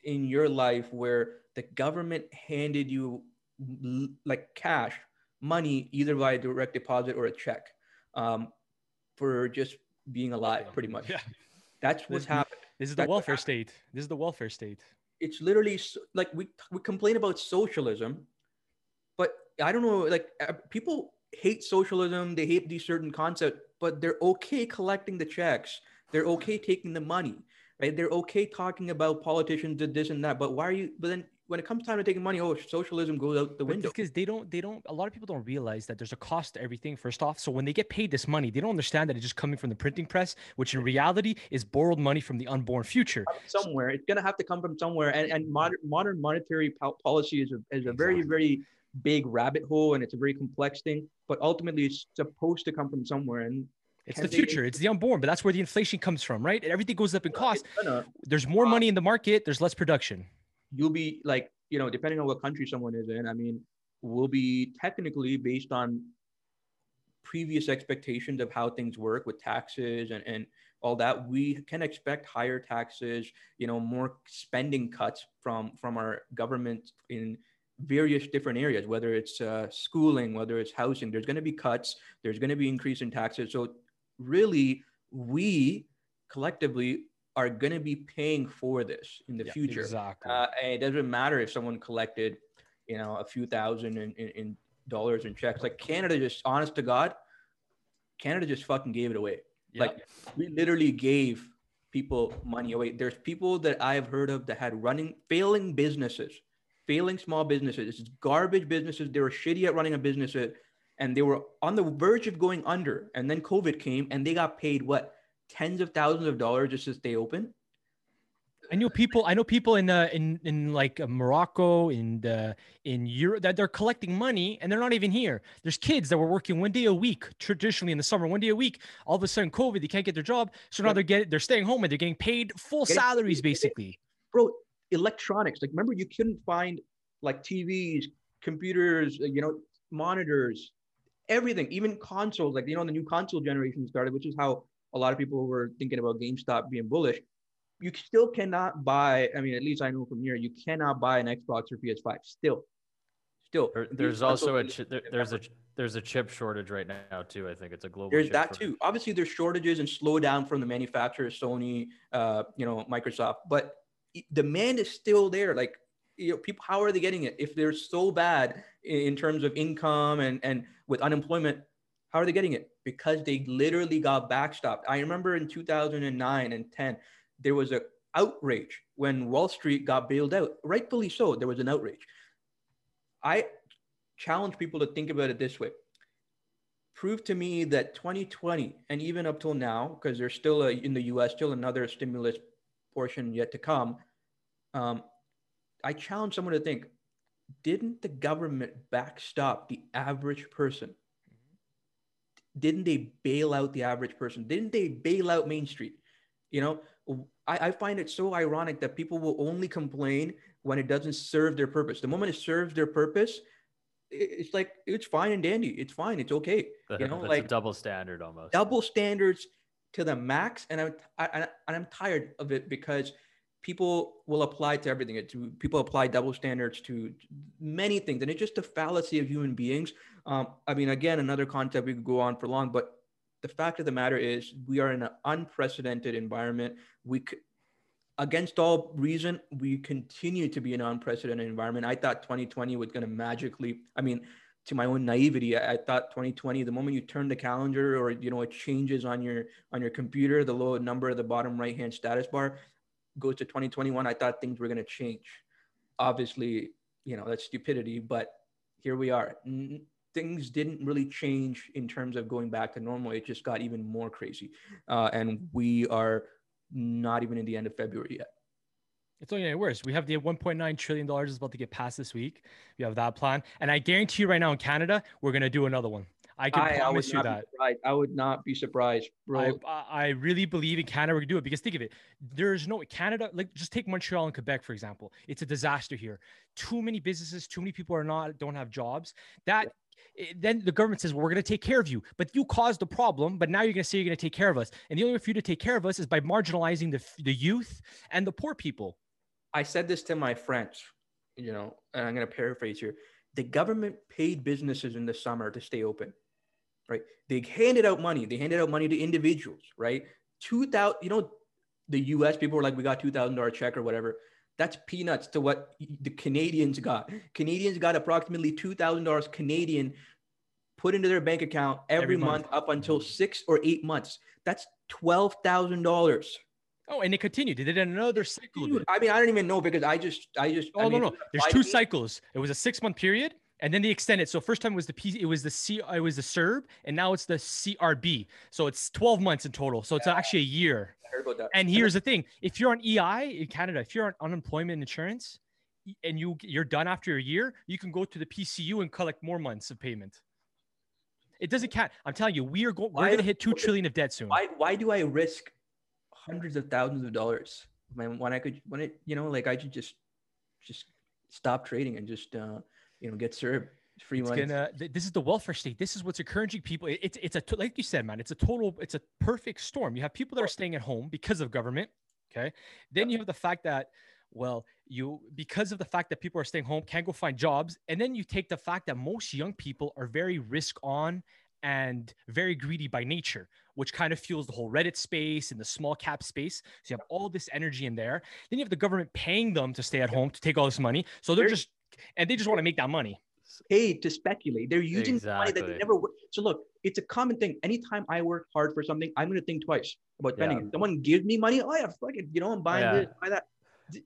in your life where the government handed you like cash money either by direct deposit or a check um, for just being alive pretty much. Yeah. that's what's this, happened. this is the welfare state. This is the welfare state. It's literally like we, we complain about socialism but i don't know like uh, people hate socialism they hate these certain concepts but they're okay collecting the checks. They're okay taking the money right? They're okay talking about politicians did this and that but why are you but then when it comes time to taking money, oh, socialism goes out the window. Because they don't, they don't. A lot of people don't realize that there's a cost to everything. First off, so when they get paid this money, they don't understand that it's just coming from the printing press, which in reality is borrowed money from the unborn future. Somewhere, it's gonna have to come from somewhere. And and modern modern monetary policy is a is a exactly. very very big rabbit hole, and it's a very complex thing. But ultimately, it's supposed to come from somewhere, and it's the future. It's the unborn, but that's where the inflation comes from, right? Everything goes up in cost. There's more money uh, in the market. There's less production. You'll be like you know, depending on what country someone is in, I mean, will be technically based on previous expectations of how things work with taxes and, and all that. We can expect higher taxes you know more spending cuts from from our government in various different areas whether it's uh, schooling whether it's housing. There's going to be cuts. There's going to be increase in taxes. So really we collectively are going to be paying for this in the yeah, future. Exactly. Uh, and it doesn't matter if someone collected, you know, a few thousand in, in, in dollars in checks. Like Canada, just honest to God, Canada just fucking gave it away. Yep. Like we literally gave people money away. There's people that I've heard of that had running failing businesses, failing small businesses. It's garbage businesses. They were shitty at running a business, and they were on the verge of going under. And then COVID came, and they got paid what tens of thousands of dollars just to stay open. I know people. I know people in uh, in in like uh, Morocco, in uh, in Europe, that they're collecting money and they're not even here. There's kids that were working one day a week, traditionally in the summer, one day a week. All of a sudden, COVID, they can't get their job, so now they're getting they're staying home and they're getting paid full salaries, basically. Bro, electronics. Like, remember, you couldn't find like TVs, computers, uh, you know, monitors, everything, even consoles. Like, you know, the new console generation started, which is how a lot of people who were thinking about GameStop being bullish. You still cannot buy. I mean, at least I know from here, you cannot buy an Xbox or PS5. Still, still. There, there's also a chi- there, there's a there's a chip shortage right now too. I think it's a global. There's that shortage. too. Obviously, there's shortages and slowdown from the manufacturers, Sony, uh, you know, Microsoft, but demand is still there. Like, you know, people, how are they getting it if they're so bad in terms of income and and with unemployment? How are they getting it? Because they literally got backstopped. I remember in 2009 and 10, there was an outrage when Wall Street got bailed out. Rightfully so, there was an outrage. I challenge people to think about it this way. Prove to me that 2020 and even up till now, because there's still a, in the US, still another stimulus portion yet to come. Um, I challenge someone to think, didn't the government backstop the average person? Didn't they bail out the average person? Didn't they bail out Main Street? You know, I, I find it so ironic that people will only complain when it doesn't serve their purpose. The moment it serves their purpose, it's like it's fine and dandy. It's fine. It's okay. You know, like double standard almost. Double standards to the max, and I'm I, and I'm tired of it because people will apply to everything. To people apply double standards to many things, and it's just a fallacy of human beings. Um, I mean, again, another concept we could go on for long, but the fact of the matter is, we are in an unprecedented environment. We, c- against all reason, we continue to be in an unprecedented environment. I thought 2020 was going to magically. I mean, to my own naivety, I, I, thought 2020. The moment you turn the calendar, or you know, it changes on your on your computer, the low number at the bottom right hand status bar goes to 2021, I thought things were going to change. Obviously, you know, that's stupidity, but here we are. N- things didn't really change in terms of going back to normal. It just got even more crazy. Uh, and we are not even in the end of February yet. It's only getting worse. We have the 1.9 trillion dollars is about to get passed this week. We have that plan, and I guarantee you right now in Canada, we're gonna do another one. I can I, I promise you that. I would not be surprised, bro. I, I I really believe in Canada. We can do it because think of it. There's no Canada. Like just take Montreal and Quebec for example. It's a disaster here. Too many businesses. Too many people are not don't have jobs. That eh, then the government says, well, we're going to take care of you, but you caused the problem. But now you're going to say you're going to take care of us, and the only way for you to take care of us is by marginalizing the the youth and the poor people. I said this to my friends, you know, and I'm going to paraphrase here. The government paid businesses in the summer to stay open, right? They handed out money. They handed out money to individuals, right? Two thousand, you know, the U.S. people were like, we got two thousand dollar check or whatever. That's peanuts to what the Canadians got. Canadians got approximately two thousand dollars Canadian put into their bank account every, Every month. month. up until six or eight months. That's twelve thousand dollars. Oh, and it continued. They did another cycle. it. I mean, I don't even know because I just, I just. I Oh mean, no, no. There's two cycles. It was a six month period, and then they extended. So first time was the P, it was the C, it was the CERB, and now it's the CRB. So it's 12 months in total. So it's actually a year. I heard about that. And here's the thing: if you're on EI in Canada, if you're on unemployment insurance, and you you're done after a year, you can go to the PCU and collect more months of payment. It doesn't count. I'm telling you, we are going. We're going to hit two trillion of debt soon. why why do I risk hundreds of thousands of dollars when when I could when it you know like I should just just stop trading and just uh you know get served free It's money. gonna. th- This is the welfare state. This is what's encouraging people. It- It's it's a like you said, man. It's a total. It's a perfect storm. You have people that are staying at home because of government. Okay. Then you have the fact that, well, you because of the fact that people are staying home, can't go find jobs, and then you take the fact that most young people are very risk on and very greedy by nature, which kind of fuels the whole Reddit space and the small cap space. So you have all this energy in there. Then you have the government paying them to stay at home to take all this money. So they're just and they just want to make that money. paid to speculate. They're using the money that they never work. So look, it's a common thing. Anytime I work hard for something, I'm going to think twice about spending Yeah. it. Someone gives me money, oh yeah, fuck it, you know, I'm buying Yeah. this, buy that.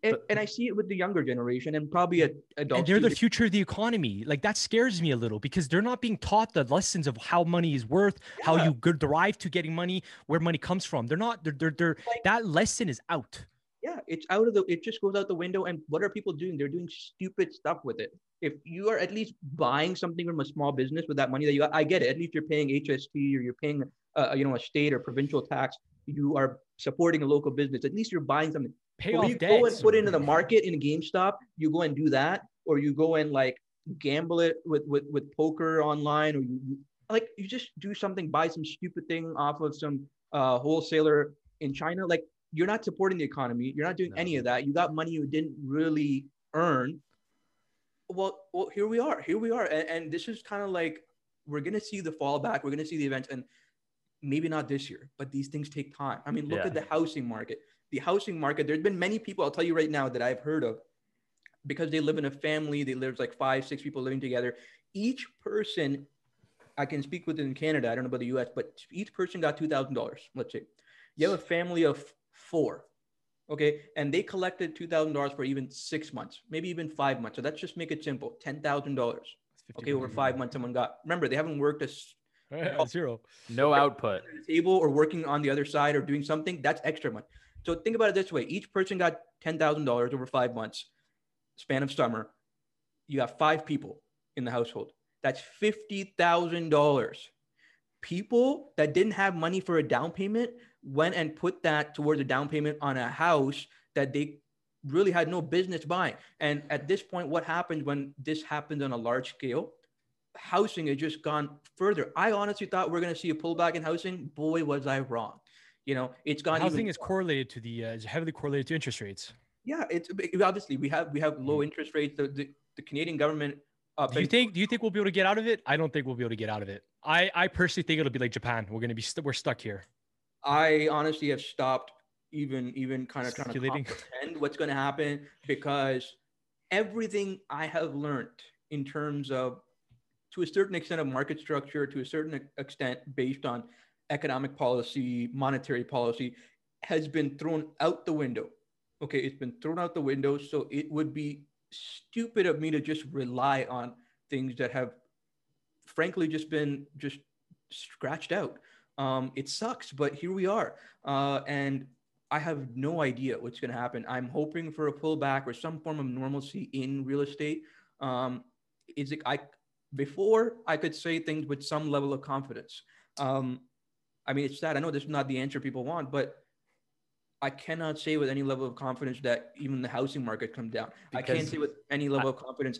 And, But- and I see it with the younger generation and probably a, adults. and they're the future of the economy. Like that scares me a little because they're not being taught the lessons of how money is worth, how you g- derive to getting money, where money comes from. They're not. They're. They're. they're Like- that lesson is out. Yeah, it's out of the. It just goes out the window. And what are people doing? They're doing stupid stuff with it. If you are at least buying something from a small business with that money that you, got, I get it. At least you're paying HST or you're paying, uh, you know, a state or provincial tax. You are supporting a local business. At least you're buying something. Pay when you go and put it into the market in a GameStop, you go and do that, or you go and like gamble it with with with poker online, or you you- like you just do something, buy some stupid thing off of some uh, wholesaler in China. Like you're not supporting the economy. You're not doing any of that. You got money you didn't really earn. Well, well, here we are. Here we are, and, and this is kind of like we're gonna see the fallback. We're gonna see the events, and maybe not this year, but these things take time. I mean, look Yeah. at the housing market. The housing market. There's been many people. I'll tell you right now that I've heard of because they live in a family. They live like five, six people living together. Each person, I can speak with in Canada. I don't know about the U.S., but each person got two thousand dollars. Let's say you have a family of four, okay, and they collected two thousand dollars for even six months, maybe even five months. So let's just make it simple: ten thousand dollars. Okay, over five months, someone got. Remember, they haven't worked a s- oh. Zero. No output. at the table or working on the other side or doing something, that's extra money. So think about it this way: each person got ten thousand dollars over five months, span of summer. You got five people in the household. That's fifty thousand dollars. People that didn't have money for a down payment went and put that towards a down payment on a house that they really had no business buying. And at this point, what happens when this happens on a large scale? Housing has just gone further. I honestly thought we are going to see a pullback in housing. Boy, was I wrong. You know, it's gone. Housing even is correlated to the uh, is heavily correlated to interest rates. yeah, it's obviously we have we have low interest rates. The the, the Canadian government. Uh, Do you think? Do you think we'll be able to get out of it? I don't think we'll be able to get out of it. I I personally think it'll be like Japan. We're gonna be st- we're stuck here. I honestly have stopped even even kind of trying to comprehend what's going to happen because everything I have learned in terms of to a certain extent of market structure, to a certain extent based on economic policy, monetary policy, has been thrown out the window. Okay, it's been thrown out the window. So it would be stupid of me to just rely on things that have frankly just been just scratched out. Um, it sucks, but here we are. Uh, and I have no idea what's going to happen. I'm hoping for a pullback or some form of normalcy in real estate. Um, is it, I before I could say things with some level of confidence. Um, I mean, it's sad. I know this is not the answer people want, but I cannot say with any level of confidence that even the housing market comes down. Because I can't say with any level I, of confidence,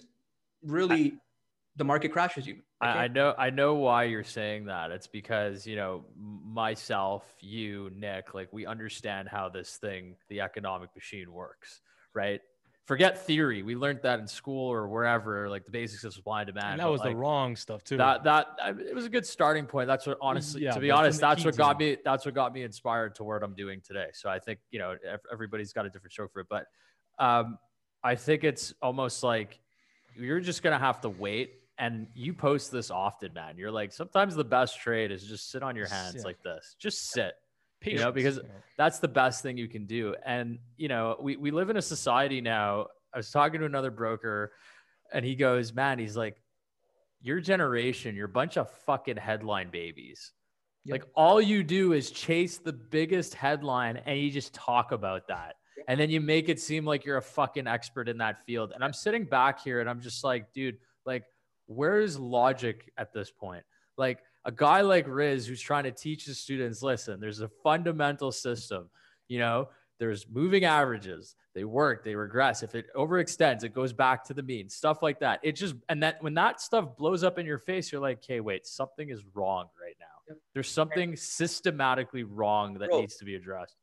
really, the market crashes you. I, I, know, I know why you're saying that. It's because you know myself, you, Nick, like we understand how this thing, the economic machine, works, right? forget theory. We learned that in school or wherever, like the basics of supply and demand. And that was like, the wrong stuff too. That that it was a good starting point. That's what honestly, yeah, to be honest, that's what got me. That's what got me inspired to what I'm doing today. So I think you know everybody's got a different show for it, but um, I think it's almost like you're just gonna have to wait. And you post this often, man. You're like, sometimes the best trade is just sit on your hands yeah. like this. Just sit. Patience, you know, because that's the best thing you can do. And, you know, we, we live in a society now. I was talking to another broker and he goes, man, he's like, your generation, you're a bunch of fucking headline babies. Yep. Like all you do is chase the biggest headline and you just talk about that. And then you make it seem like you're a fucking expert in that field. And I'm sitting back here and I'm just like, dude, like, where's logic at this point? Like, a guy like Riz who's trying to teach the students listen, there's a fundamental system, you know, there's moving averages, they work, they regress. If it overextends, it goes back to the mean, stuff like that. It just, and that when that stuff blows up in your face, you're like, okay, wait, something is wrong right now. Yep. There's something systematically wrong that Bro, needs to be addressed.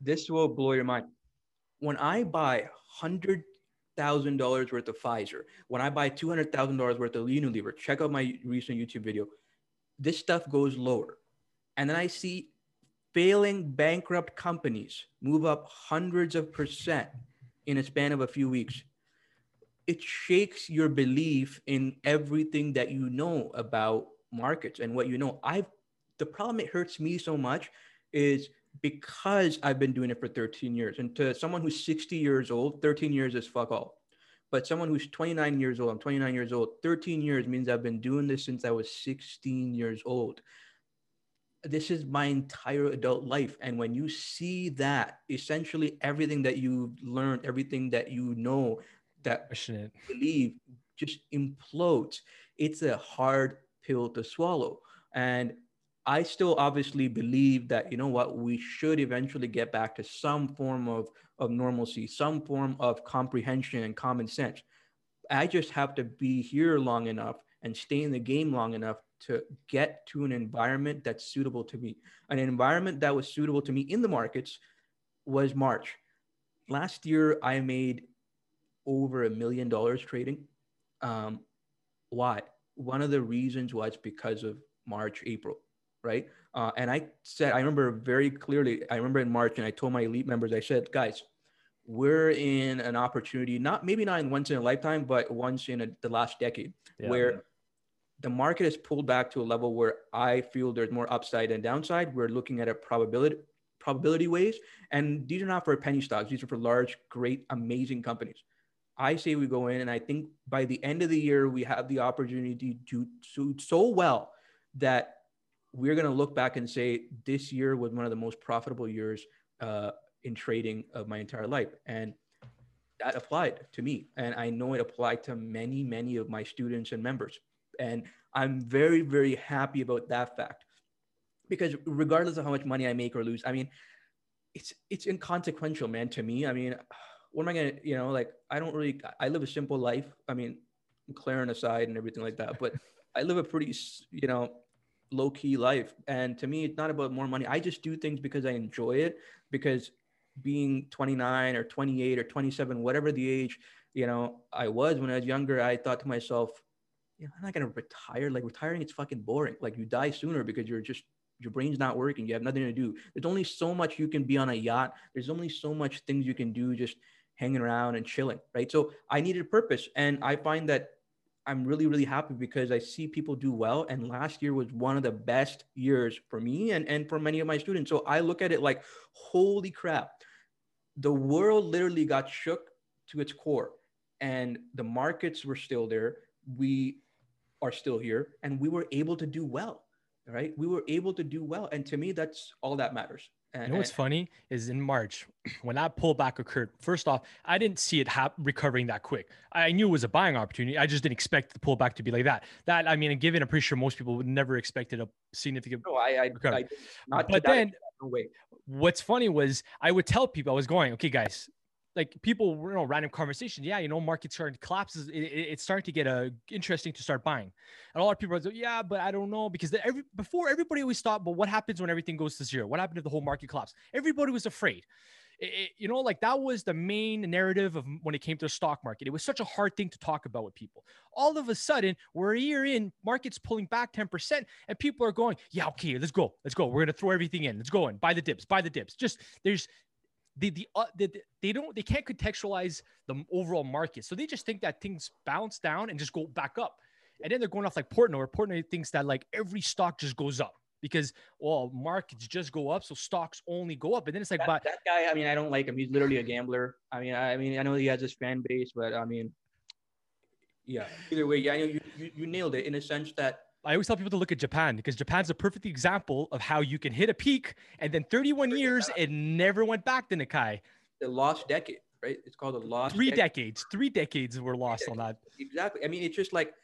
This will blow your mind. When I buy hundred thousand dollars worth of Pfizer, when I buy two hundred thousand dollars worth of Unilever, check out my recent YouTube video this stuff goes lower. And then I see failing bankrupt companies move up hundreds of percent in a span of a few weeks. It shakes your belief in everything that you know about markets and what you know. I've the problem it hurts me so much is because I've been doing it for 13 years. And to someone who's 60 years old, 13 years is fuck all. But someone who's 29 years old, I'm 29 years old, 13 years means I've been doing this since I was 16 years old. This is my entire adult life. And when you see that, essentially everything that you've learned, everything that you know, that you believe just implodes. It's a hard pill to swallow. And I still obviously believe that, you know what, we should eventually get back to some form of, of normalcy, some form of comprehension and common sense. I just have to be here long enough and stay in the game long enough to get to an environment that's suitable to me. An environment that was suitable to me in the markets was March. Last year, I made over a million dollars trading. Um, why? One of the reasons was because of March, April right? Uh, and I said, I remember very clearly, I remember in March, and I told my elite members, I said, guys, we're in an opportunity, not maybe not in once in a lifetime, but once in a, the last decade, yeah. where the market has pulled back to a level where I feel there's more upside than downside. We're looking at a probability probability ways, and these are not for penny stocks; these are for large, great, amazing companies. I say we go in, and I think by the end of the year, we have the opportunity to do so well that we're going to look back and say this year was one of the most profitable years uh, in trading of my entire life. And that applied to me. And I know it applied to many, many of my students and members. And I'm very, very happy about that fact because regardless of how much money I make or lose, I mean, it's it's inconsequential, man, to me. I mean, what am I gonna, you know, like I don't really I live a simple life. I mean, McLaren aside and everything like that, but I live a pretty, you know, low key life. And to me, it's not about more money. I just do things because I enjoy it. Because being 29 or 28 or 27, whatever the age, you know, I was when I was younger, I thought to myself, you know, I'm not gonna retire. Like retiring, it's fucking boring. Like you die sooner because you're just your brain's not working. You have nothing to do. There's only so much you can be on a yacht. There's only so much things you can do just hanging around and chilling, right? So I needed purpose, and I find that I'm really, really happy because I see people do well. And last year was one of the best years for me and, and for many of my students. So I look at it like, holy crap, the world literally got shook to its core and the markets were still there. We are still here and we were able to do well. Right. We were able to do well. And to me, that's all that matters. You know what's funny is in March when that pullback occurred. First off, I didn't see it ha- recovering that quick. I knew it was a buying opportunity. I just didn't expect the pullback to be like that. That I mean, given I'm pretty sure most people would never expected a significant. No, I, I, recovery. I not but then no way. what's funny was I would tell people I was going, okay, guys, like people, you know, random conversation. Yeah, you know, market's starting to collapse. It, it, it's starting to get uh, interesting to start buying. And a lot of people are like, yeah, but I don't know because every before everybody always thought, but what happens when everything goes to zero? What happened if the whole market collapses? Everybody was afraid. It- you know, like that was the main narrative of when it came to the stock market. It was such a hard thing to talk about with people. All of a sudden, we're a year in, market's pulling back 10%, and people are going, yeah, okay, let's go. Let's go. We're going to throw everything in. Let's go and buy the dips, buy the dips. Just there's the, the, uh, the, the- they don't, they can't contextualize the overall market. So they just think that things bounce down and just go back up. And then they're going off like Portnoy, where Portnoy thinks that like every stock just goes up because, well, markets just go up. So stocks only go up. And then it's like, That, but that guy, I mean, I don't like him. He's literally a gambler. I mean, I, I mean, I know he has his fan base, but I mean, yeah. Either way, yeah, I know you, you, you nailed it in a sense that I always tell people to look at Japan because Japan's a perfect example of how you can hit a peak and then 31 years it never went back to Nikkei. the lost decade, right? It's called the lost Three decade. decades, three decades were lost on that. Exactly. I mean, it's just like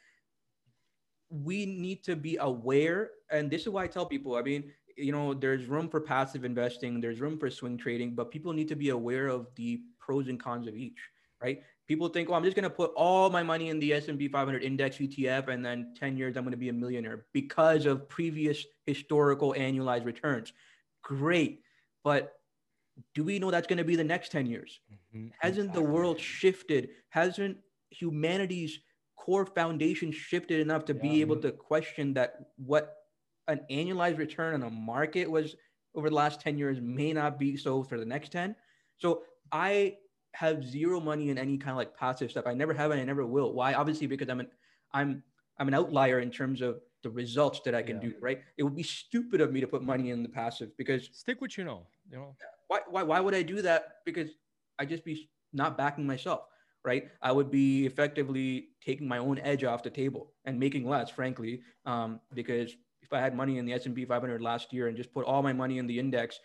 we need to be aware, and this is why I tell people. I mean, you know, there's room for passive investing, there's room for swing trading, but people need to be aware of the pros and cons of each, right? People think, oh, I'm just going to put all my money in the S&P 500 index ETF, and then 10 years I'm going to be a millionaire because of previous historical annualized returns. Great, but do we know that's going to be the next 10 years? Mhm, hasn't the world shifted hasn't humanity's core foundation shifted enough to Yeah. be able to question that what an annualized return on a market was over the last 10 years may not be so for the next 10 so i have zero money in any kind of like passive stuff i never have and i never will why obviously because i'm an i'm i'm an outlier in terms of the results that i can Yeah. do right it would be stupid of me to put money in the passive because Stick what you know, you know. why, why, why would I do that? Because I just be not backing myself, right? I would be effectively taking my own edge off the table and making less, frankly, um, because if I had money in the S&P 500 last year and just put all my money in the index,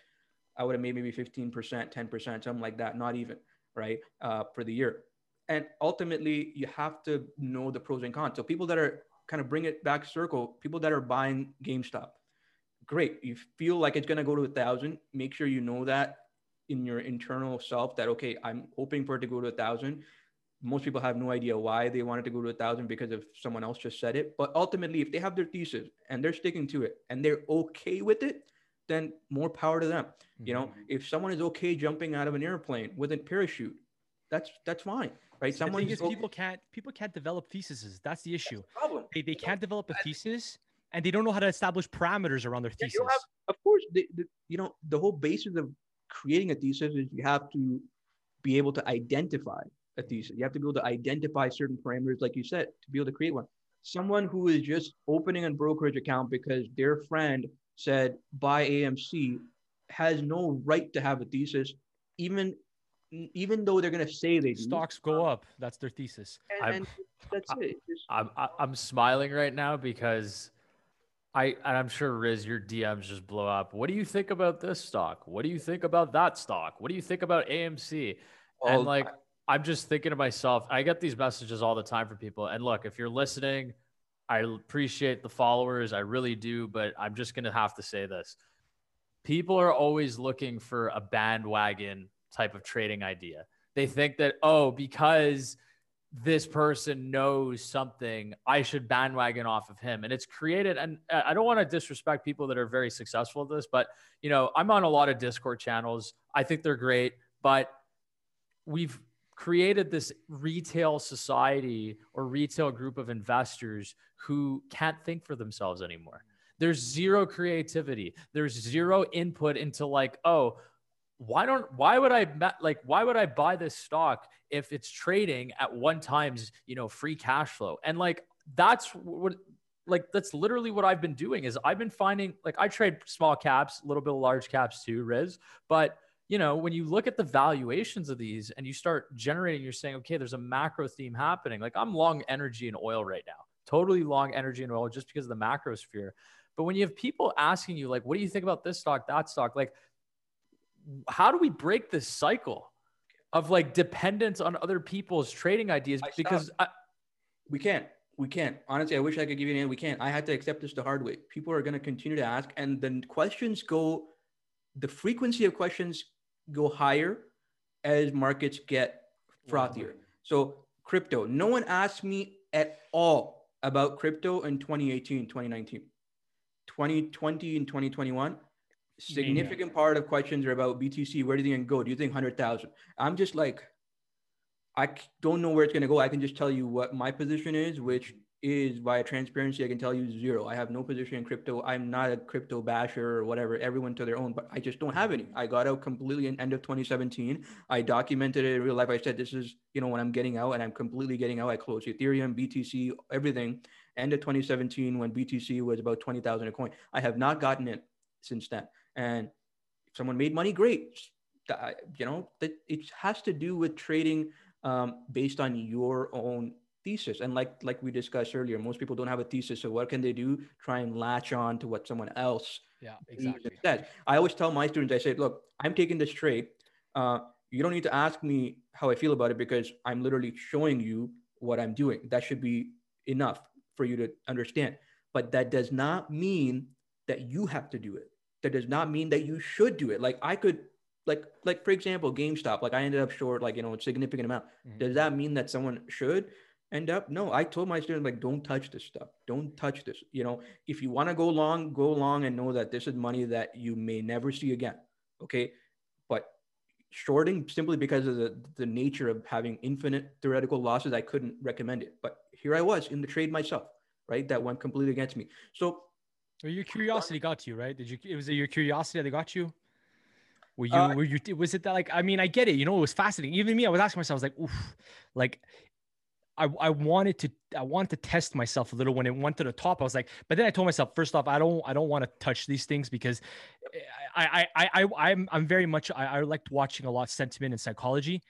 I would have made maybe 15%, 10%, something like that, not even, right, uh, for the year. And ultimately, you have to know the pros and cons. So people that are kind of bring it back circle, people that are buying GameStop, great. You feel like it's going to go to a thousand. Make sure you know that in your internal self that, okay, I'm hoping for it to go to a thousand. Most people have no idea why they wanted to go to a thousand because of someone else just said it. But ultimately, if they have their thesis and they're sticking to it and they're okay with it, then more power to them. You know, Mhm. if someone is okay jumping out of an airplane with a parachute, that's that's fine, right? The Someone is, people can't people can't develop theses. That's the issue. problem. They, they can't develop a thesis, and they don't know how to establish parameters around their thesis. have, of course, the, the, you know, the whole basis of creating a thesis is you have to be able to identify a thesis. You have to be able to identify certain parameters, like you said, to be able to create one. Someone who is just opening a brokerage account because their friend said by AMC has no right to have a thesis, even even though they're going to say they do. Stocks go up. That's their thesis. And, I'm- and that's it. Just- I'm I- I'm smiling right now because I and I'm sure Riz, your DMs just blow up. What do you think about this stock? What do you think about that stock? What do you think about AMC? all- and like I'm just thinking to myself, I get these messages all the time from people. And look, if you're listening, I appreciate the followers, I really do, but I'm just gonna have to say this. People are always looking for a bandwagon type of trading idea. They think that, oh, because this person knows something, I should bandwagon off of him. And it's created, and I don't want to disrespect people that are very successful at this, but you know, I'm on a lot of Discord channels. I think they're great, but we've created this retail society or retail group of investors who can't think for themselves anymore. There's zero creativity. There's zero input into like, oh, why don't why would I like why would I buy this stock if it's trading at one times you know free cash flow and like that's what like that's literally what I've been doing is I've been finding like I trade small caps a little bit of large caps too Riz but you know when you look at the valuations of these and you start generating you're saying okay there's a macro theme happening like I'm long energy and oil right now totally long energy and oil just because of the macro sphere but when you have people asking you like what do you think about this stock that stock like how do we break this cycle of like dependence on other people's trading ideas? I Because I, We can't. We can't. Honestly, I wish I could give you an answer. We can't. I had to accept this the hard way. People are going to continue to ask, and then questions go. The frequency of questions go higher as markets get frothier. Mm-hmm. So crypto. No one asked me at all about crypto in 2018, 2019, 2020, and 2021. Significant part of questions are about BTC. Where do you think it go? Do you think 100,000? I'm just like, I don't know where it's going to go. I can just tell you what my position is, which is via transparency. I can tell you zero. I have no position in crypto. I'm not a crypto basher or whatever. Everyone to their own, but I just don't have any. I got out completely in end of 2017. I documented it in real life. I said, this is, you know, when I'm getting out and I'm completely getting out. I closed Ethereum, BTC, everything. End of 2017 when BTC was about 20,000 a coin. I have not gotten it since then. And if someone made money, great. You know, it has to do with trading um, based on your own thesis. And like like we discussed earlier, most people don't have a thesis. So what can they do? Try and latch on to what someone else Yeah, exactly. instead. I always tell my students, I say, look, I'm taking this trade. Uh, you don't need to ask me how I feel about it because I'm literally showing you what I'm doing. That should be enough for you to understand. But that does not mean that you have to do it. That does not mean that you should do it. Like I could, like, like for example, GameStop. Like I ended up short, like you know, a significant amount. Mhm. Does that mean that someone should end up? No, I told my students like, don't touch this stuff. Don't touch this. You know, if you want to go long, go long and know that this is money that you may never see again. Okay, but shorting simply because of the the nature of having infinite theoretical losses, I couldn't recommend it. But here I was in the trade myself, right? That went completely against me. So Well, your curiosity got you, right? Did you? It was your curiosity that got you. Were you? Uh, were you? Was it that like? I mean, I get it. You know, it was fascinating. Even me, I was asking myself, I was like, oof, like. I, I wanted to I wanted to test myself a little when it went to the top. I was like, but then I told myself, first off, I don't I don't want to touch these things because eh, I I I, I I'm I'm very much I, I liked watching a lot of sentiment and psychology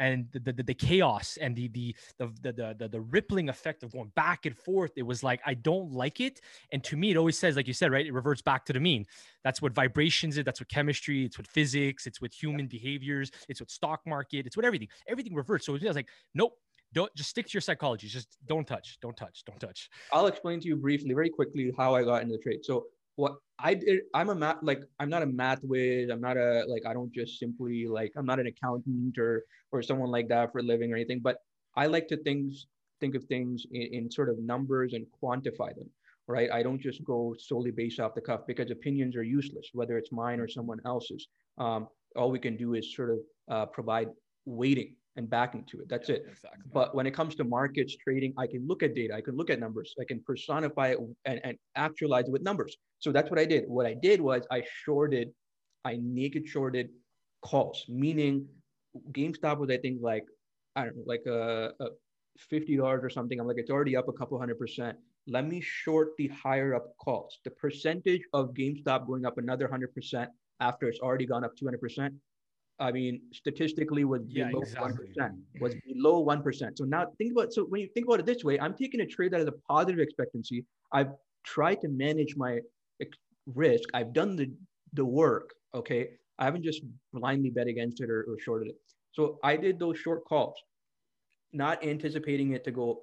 and the, the, the chaos and the, the the the the the rippling effect of going back and forth. It was like I don't like it, and to me, it always says, like you said, right? It reverts back to the mean. That's what vibrations is. That's what chemistry. It's what physics. It's what human behaviors. It's what stock market. It's what everything. Everything reverts. So it was like, nope. Don't just stick to your psychology. Just don't touch. Don't touch. Don't touch. I'll explain to you briefly, very quickly, how I got into the trade. So what I did, I'm a math, like I'm not a math whiz. I'm not a like I don't just simply like I'm not an accountant or or someone like that for a living or anything. But I like to things think of things in, in sort of numbers and quantify them. Right. I don't just go solely based off the cuff because opinions are useless, whether it's mine or someone else's. Um, all we can do is sort of uh, provide weighting and backing to it. That's it. Exactly. But when it comes to markets trading, I can look at data, I can look at numbers, I can personify it and, and actualize it with numbers. So that's what I did. What I did was I shorted, I naked shorted calls, meaning GameStop was, I think, like, I don't know, like a, a $50 or something. I'm like, it's already up a couple hundred percent. Let me short the higher up calls. The percentage of GameStop going up another 100% after it's already gone up 200%. I mean, statistically was Yeah, below exactly. 1%, was mm-hmm. below 1%. So now think about, so when you think about it this way, I'm taking a trade that has a positive expectancy. I've tried to manage my risk. I've done the, the work. Okay. I haven't just blindly bet against it or, or shorted it. So I did those short calls, not anticipating it to go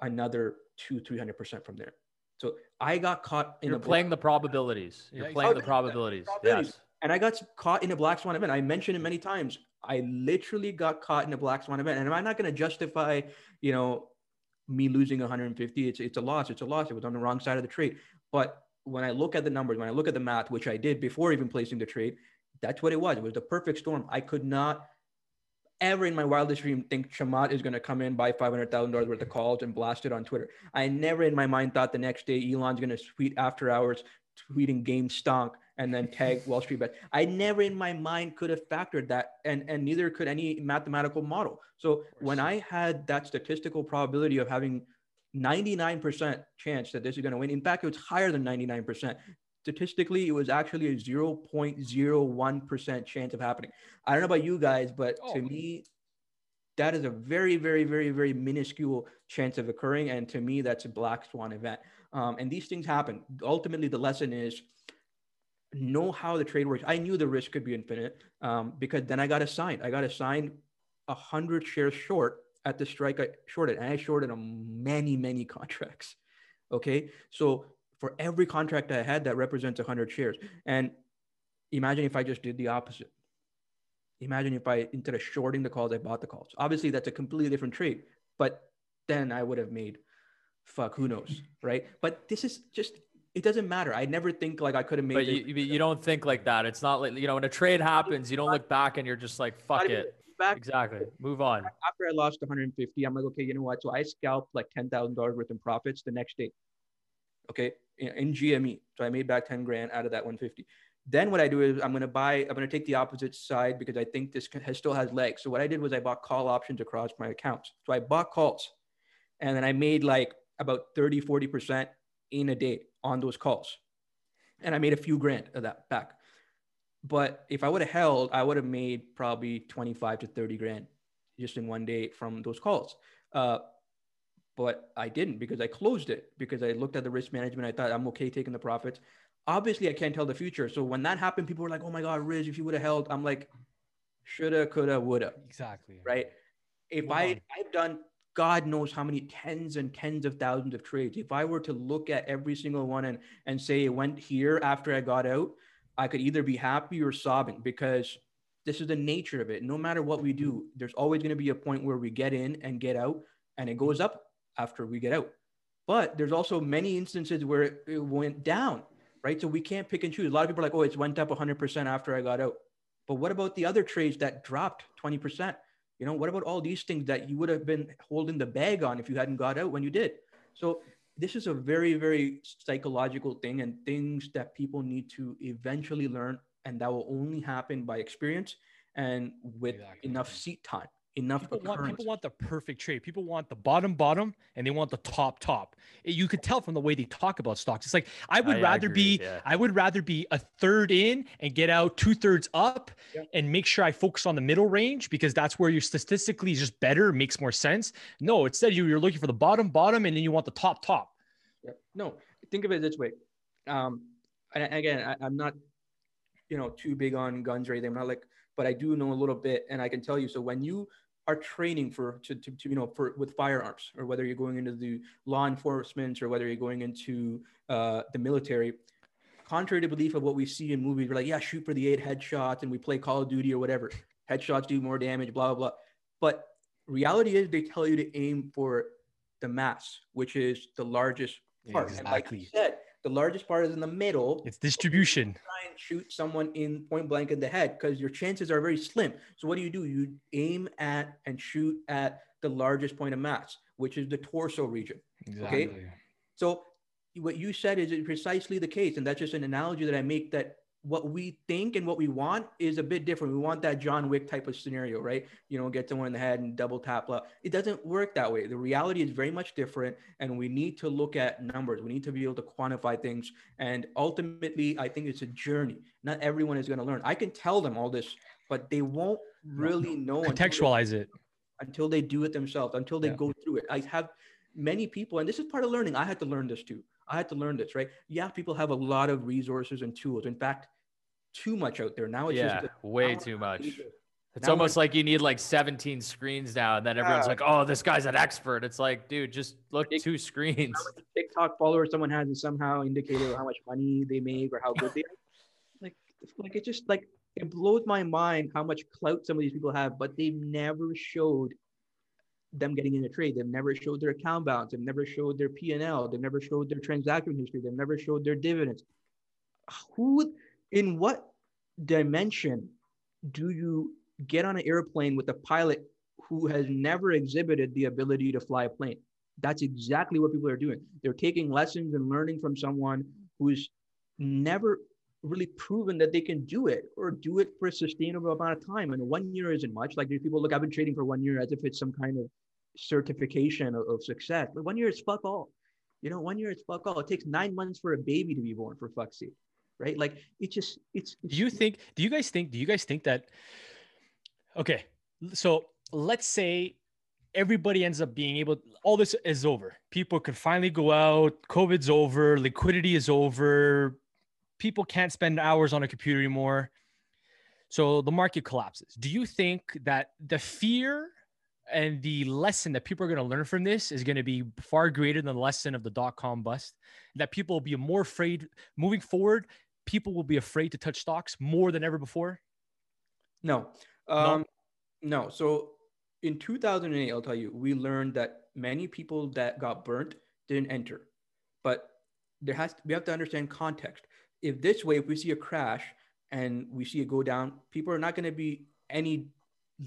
another two, 300% from there. So I got caught in You're black- playing the probabilities. You're Yeah, playing the. Probabilities. Yes. And I got caught in a black swan event. I mentioned it many times. I literally got caught in a black swan event, and am I'm not going to justify, you know, me losing 150. It's it's a loss. It's a loss. It was on the wrong side of the trade. But when I look at the numbers, when I look at the math, which I did before even placing the trade, that's what it was. It was the perfect storm. I could not ever in my wildest dream think Chamath is going to come in, buy $500,000 worth of calls and blast it on Twitter. I never in my mind thought the next day Elon's going to tweet after hours, tweeting game stonk and then tag Wall Street bet. I never in my mind could have factored that, and, and neither could any mathematical model. So when I had that statistical probability of having 99% chance that this is going to win, in fact, it was higher than 99%. Statistically, it was actually a 0.01% chance of happening. I don't know about you guys, but Oh. to me, that is a very, very, very, very minuscule chance of occurring. And to me, that's a black swan event. Um, and these things happen. Ultimately, the lesson is know how the trade works. I knew the risk could be infinite um, because then I got assigned. I got assigned a hundred shares short at the strike I shorted, and I shorted on many, many contracts. Okay, so for every contract I had, that represents a 100 shares. And imagine if I just did the opposite. Imagine if I, instead of shorting the calls, I bought the calls. Obviously, that's a completely different trade, but then I would have made, fuck, who knows, right? But this is just it doesn't matter. I never think like I could have made. But you, you don't think like that. It's not like you know when a trade happens, you don't look back and you're just like fuck it. Back exactly. Move on. After I lost 150, I'm like, okay, you know what? So I scalped like ten thousand dollars worth in profits the next day. Okay, in, in GME. So I made back 10 grand out of that 150. Then what I do is I'm going to buy, I'm going to take the opposite side because I think this has, still has legs. So what I did was I bought call options across my accounts. So I bought calls and then I made like about 30, 40% in a day on those calls. And I made a few grand of that back. But if I would have held, I would have made probably 25 to 30 grand just in one day from those calls. Uh, but I didn't because I closed it because I looked at the risk management. I thought I'm okay taking the profits. Obviously, I can't tell the future. So when that happened, people were like, "Oh my God, Riz, if you would have held," I'm like, "Shoulda, coulda, woulda." Exactly. Right. If I I've done God knows how many tens and tens of thousands of trades. If I were to look at every single one and and say it went here after I got out, I could either be happy or sobbing because this is the nature of it. No matter what we do, there's always going to be a point where we get in and get out and it goes up after we get out. But there's also many instances where it went down, right? So we can't pick and choose. A lot of people are like, oh, it's went up 100% after I got out. But what about the other trades that dropped 20%? You know, what about all these things that you would have been holding the bag on if you hadn't got out when you did? So this is a very, very psychological thing and things that people need to eventually learn. And that will only happen by experience and with exactly. enough seat time enough people want, people want the perfect trade. People want the bottom bottom and they want the top top. You could tell from the way they talk about stocks. It's like i would I rather agree, be yeah. i would rather be a third in and get out two thirds up yeah. and make sure i focus on the middle range because that's where you're statistically just better makes more sense. No instead you, you're looking for the bottom bottom and then you want the top top. Yeah. no think of it this way. Um and again I, i'm not you know too big on guns or anything. I'm not like but i do know a little bit and i can tell you. So when you are training for to, to, to, you know for with firearms or whether you're going into the law enforcement or whether you're going into uh, the military. Contrary to belief of what we see in movies we're like yeah shoot for the eight headshots and we play call of duty or whatever. Headshots do more damage blah blah blah. But reality is they tell you to aim for the mass which is the largest part. Exactly. and like you said the largest part is in the middle. It's distribution. Try and shoot someone in point blank in the head because your chances are very slim. So what do you do? You aim at and shoot at the largest point of mass, which is the torso region. Exactly. Okay. So what you said is precisely the case, and that's just an analogy that I make that what we think and what we want is a bit different. We want that John Wick type of scenario, right? You know, get someone in the head and double tap. Blah. It doesn't work that way. The reality is very much different, and we need to look at numbers. We need to be able to quantify things. And ultimately, I think it's a journey. Not everyone is going to learn. I can tell them all this, but they won't really know. Contextualize until it until they do it themselves. Until they yeah. go through it. I have many people, and this is part of learning. I had to learn this too. I had to learn this, right? Yeah, people have a lot of resources and tools. In fact, too much out there. Now it's yeah, just way too much. It's now almost like you need like 17 screens now, and then everyone's like, "Oh, this guy's an expert." It's like, dude, just look two screens. TikTok follower someone has and somehow indicated how much money they make or how good they are. Like, like it just like it blows my mind how much clout some of these people have, but they've never showed them getting in a trade. They've never showed their account balance. They've never showed their P and L. They've never showed their transaction history. They've never showed their dividends. Who in what dimension do you get on an airplane with a pilot who has never exhibited the ability to fly a plane? That's exactly what people are doing. They're taking lessons and learning from someone who's never really proven that they can do it or do it for a sustainable amount of time. And one year isn't much. Like people look, I've been trading for one year as if it's some kind of certification of, of success. But one year is fuck all. You know, one year it's fuck all. It takes nine months for a baby to be born, for fuck's sake right? Like it just it's, it's. Do you think? Do you guys think? Do you guys think that? Okay, so let's say everybody ends up being able. All this is over. People could finally go out. COVID's over. Liquidity is over. people can't spend hours on a computer anymore. So the market collapses. Do you think that the fear and the lesson that people are going to learn from this is going to be far greater than the lesson of the dot com bust? That people will be more afraid moving forward. People will be afraid to touch stocks more than ever before. No, um, no. no. So in 2008, I'll tell you, we learned that many people that got burnt didn't enter, but there has to, we have to understand context. If this way, if we see a crash and we see it go down, people are not going to be any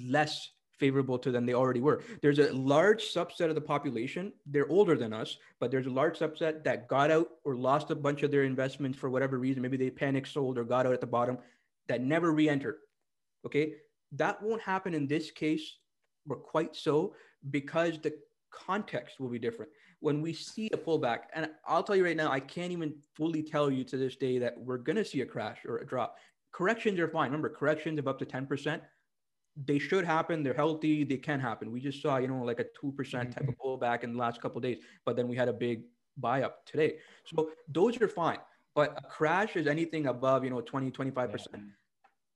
less favorable to than they already were. There's a large subset of the population, they're older than us, but there's a large subset that got out or lost a bunch of their investments for whatever reason. Maybe they panic sold or got out at the bottom that never re entered. Okay. That won't happen in this case, or quite so, because the context will be different. When we see a pullback, and I'll tell you right now, I can't even fully tell you to this day that we're going to see a crash or a drop. Corrections are fine. Remember, corrections of up to 10%, they should happen. They're healthy. They can happen. We just saw, you know, like a 2% type of mm-hmm. pullback in the last couple days, but then we had a big buy up today. So those are fine. But a crash is anything above, you know, 20, 25%. Yeah.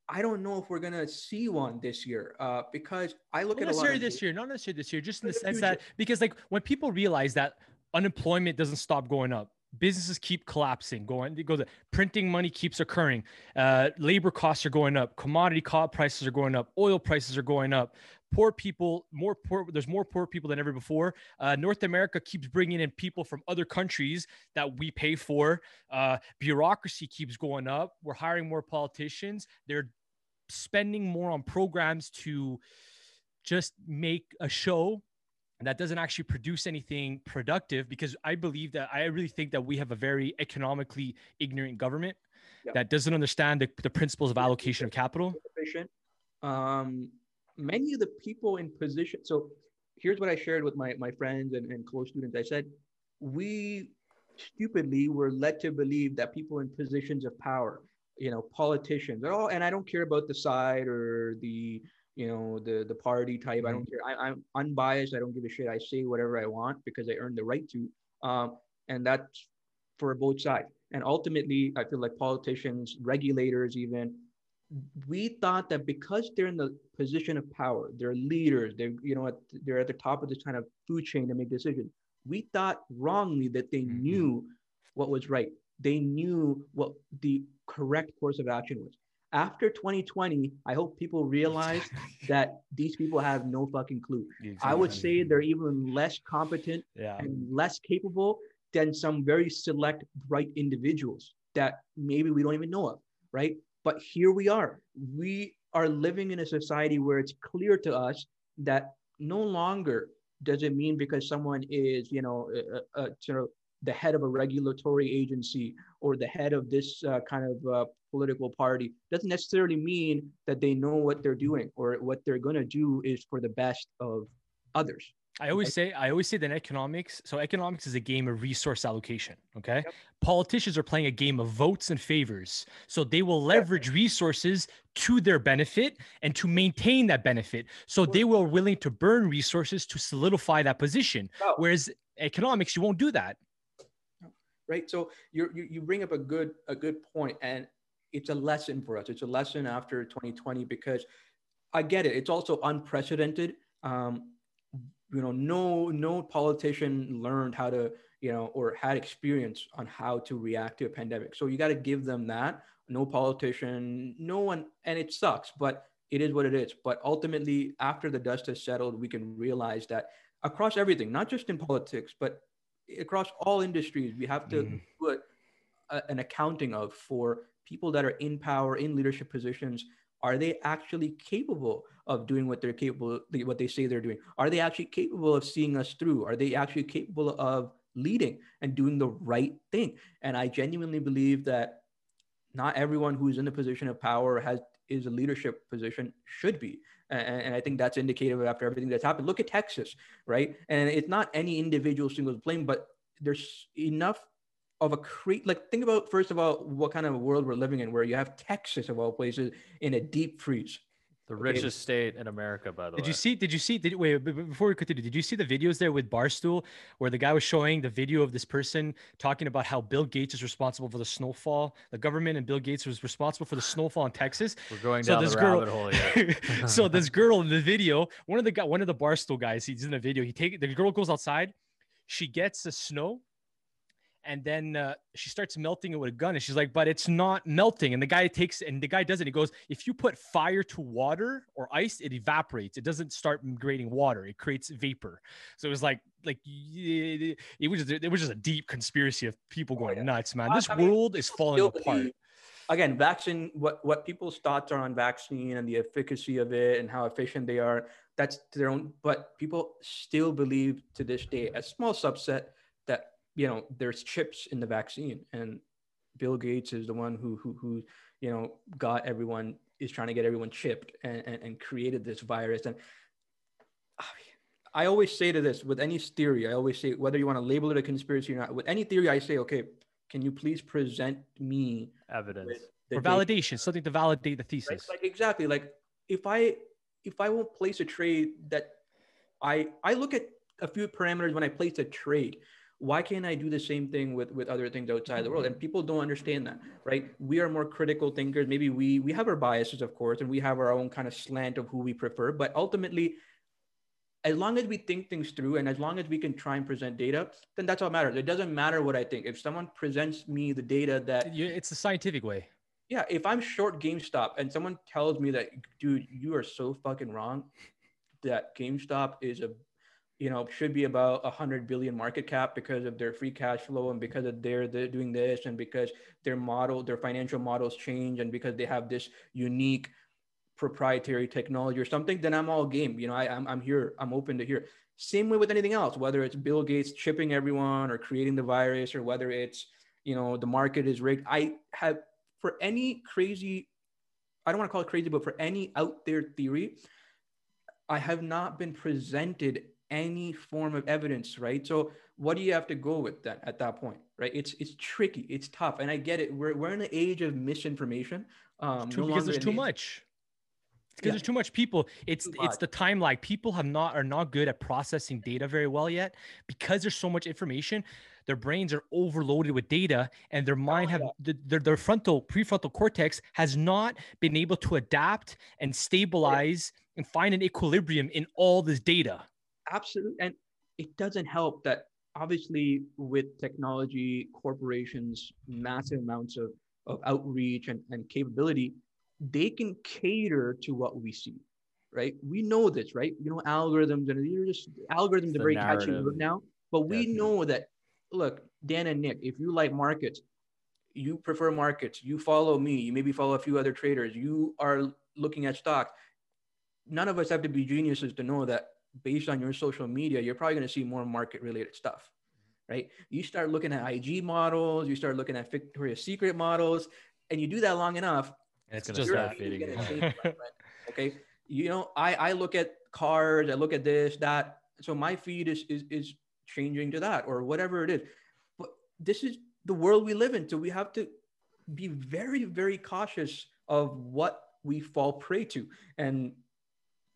I don't know if we're gonna see one this year uh, because I look not at necessarily this year, not necessarily this year, just in the, the sense future. that because like when people realize that unemployment doesn't stop going up, businesses keep collapsing, going it goes printing money keeps occurring, uh, labor costs are going up, commodity cost prices are going up, oil prices are going up. Poor people, more poor. There's more poor people than ever before. Uh, North America keeps bringing in people from other countries that we pay for. Uh, bureaucracy keeps going up. We're hiring more politicians. They're spending more on programs to just make a show that doesn't actually produce anything productive because I believe that I really think that we have a very economically ignorant government that doesn't understand the, the principles of allocation of capital. Um, many of the people in position. So here's what I shared with my, my friends and, and close students. I said, we stupidly were led to believe that people in positions of power you know politicians they're all and i don't care about the side or the you know the the party type. I don't mm-hmm. care. I, i'm unbiased. I don't give a shit. I say whatever i want because i earned the right to um, and that's for both sides. And ultimately i feel like politicians regulators even we thought that because they're in the position of power they're leaders they're you know they're at the top of this kind of food chain to make decisions. We thought wrongly that they mm-hmm. knew what was right. They knew what the correct course of action was. After 2020, I hope people realize that these people have no fucking clue. Exactly. I would say they're even less competent yeah. and less capable than some very select bright individuals that maybe we don't even know of, right? But here we are. We are living in a society where it's clear to us that no longer does it mean because someone is, you know, a, a, a sort of the head of a regulatory agency or the head of this uh, kind of uh, political party doesn't necessarily mean that they know what they're doing or what they're going to do is for the best of others I always say I always say that economics. So economics is a game of resource allocation. Okay, yep. politicians are playing a game of votes and favors. So they will leverage resources to their benefit and to maintain that benefit. So they will willing to burn resources to solidify that position. Oh. Whereas economics, you won't do that right? So you you bring up a good a good point, and it's a lesson for us. It's a lesson after 2020 because I get it. It's also unprecedented. Um, you know, no no politician learned how to you know or had experience on how to react to a pandemic. So you got to give them that. No politician, no one, and it sucks, but it is what it is. But ultimately, after the dust has settled, we can realize that across everything, not just in politics, but across all industries, we have to mm. put a, an accounting of for people that are in power, in leadership positions. Are they actually capable of doing what they're capable, what they say they're doing? Are they actually capable of seeing us through? Are they actually capable of leading and doing the right thing? And I genuinely believe that not everyone who's in the position of power has is a leadership position should be. And, and, I think that's indicative after everything that's happened. Look at Texas, right? And it's not any individual single blame, but there's enough of a create like think about first of all what kind of a world we're living in where you have Texas of all places in a deep freeze. The Okay. richest state in America, by the Did way. Did you see? Did you see? Did wait before we continue? Did you see the videos there with Barstool where the guy was showing the video of this person talking about how Bill Gates is responsible for the snowfall? The government and Bill Gates was responsible for the snowfall in Texas. We're going So down this the girl- rabbit hole here. so this girl in the video, one of the guy, one of the Barstool guys, he's in the video. He take the girl goes outside, she gets the snow, and then uh, she starts melting it with a gun, and she's like, "But it's not melting." And the guy takes and the guy does it. He goes, "If you put fire to water or ice, it evaporates. It doesn't start creating water. It creates vapor." So it was like, like it was just, it was just a deep conspiracy of people Oh, going yeah. nuts, man. This I mean, world is falling apart. again vaccine what what people's thoughts are on vaccine and the efficacy of it and how efficient they are that's their own but people still believe to this day a small subset you know there's chips in the vaccine and bill gates is the one who who, who you know got everyone is trying to get everyone chipped and, and, and created this virus and I always say to this with any theory, I always say whether you want to label it a conspiracy or not, with any theory, I say, okay, can you please present me Evidence. the For data? validation, something to validate the Right? thesis. Like exactly, like if I if I won't place a trade that I I look at a few parameters when I place a trade. Why can't I do the same thing with with other things outside the world? Mm-hmm. And people don't understand that, right? We are more critical thinkers. Maybe we we have our biases, of course, and we have our own kind of slant of who we prefer. But ultimately, as long as we think things through and as long as we can try and present data, then that's all matters. It doesn't matter what I think. If someone presents me the data that It's the scientific way. yeah, if I'm short GameStop and someone tells me that, dude, you are so fucking wrong, that GameStop is a, you know, should be about a hundred billion market cap because of their free cash flow and because of their they're doing this and because their model, their financial models change and because they have this unique proprietary technology or something, then I'm all game. You know, I, I'm I'm here. I'm open to hear. Same way with anything else, whether it's Bill Gates chipping everyone or creating the virus or whether it's you know the market is rigged. I have for any crazy, I don't want to call it crazy, but for any out there theory, I have not been presented any form of evidence, right? So what do you have to go with that at that point, right? It's it's tricky, it's tough, and I get it. We're we're in the age of misinformation. Um, Too, no because there's too age- much. Because Yeah. there's too much people. It's Too it's much. the time lag. People have not are not good at processing data very well yet because there's so much information. Their brains are overloaded with data, and their mind have yeah. the, their their frontal prefrontal cortex has not been able to adapt and stabilize and find an equilibrium in all this data. Absolutely and it doesn't help that obviously with technology corporations massive amounts of, of outreach and, and capability they can cater to what we see right? We know this right? You know algorithms and are just algorithms are very catchy now but we Definitely. know that look dan and nick if you like markets you prefer markets. You follow me. You maybe follow a few other traders. You are looking at stocks. None of us have to be geniuses to know that based on your social media, you're probably going to see more market related stuff, right? You start looking at IG models, you start looking at Victoria's Secret models, and you do that long enough. And it's just your start feed feeding gonna you. change, my friend, Okay. You know, I, I look at cars, I look at this, that. So my feed is, is, is changing to that or whatever it is. But this is the world we live in. So we have to be very, very cautious of what we fall prey to. And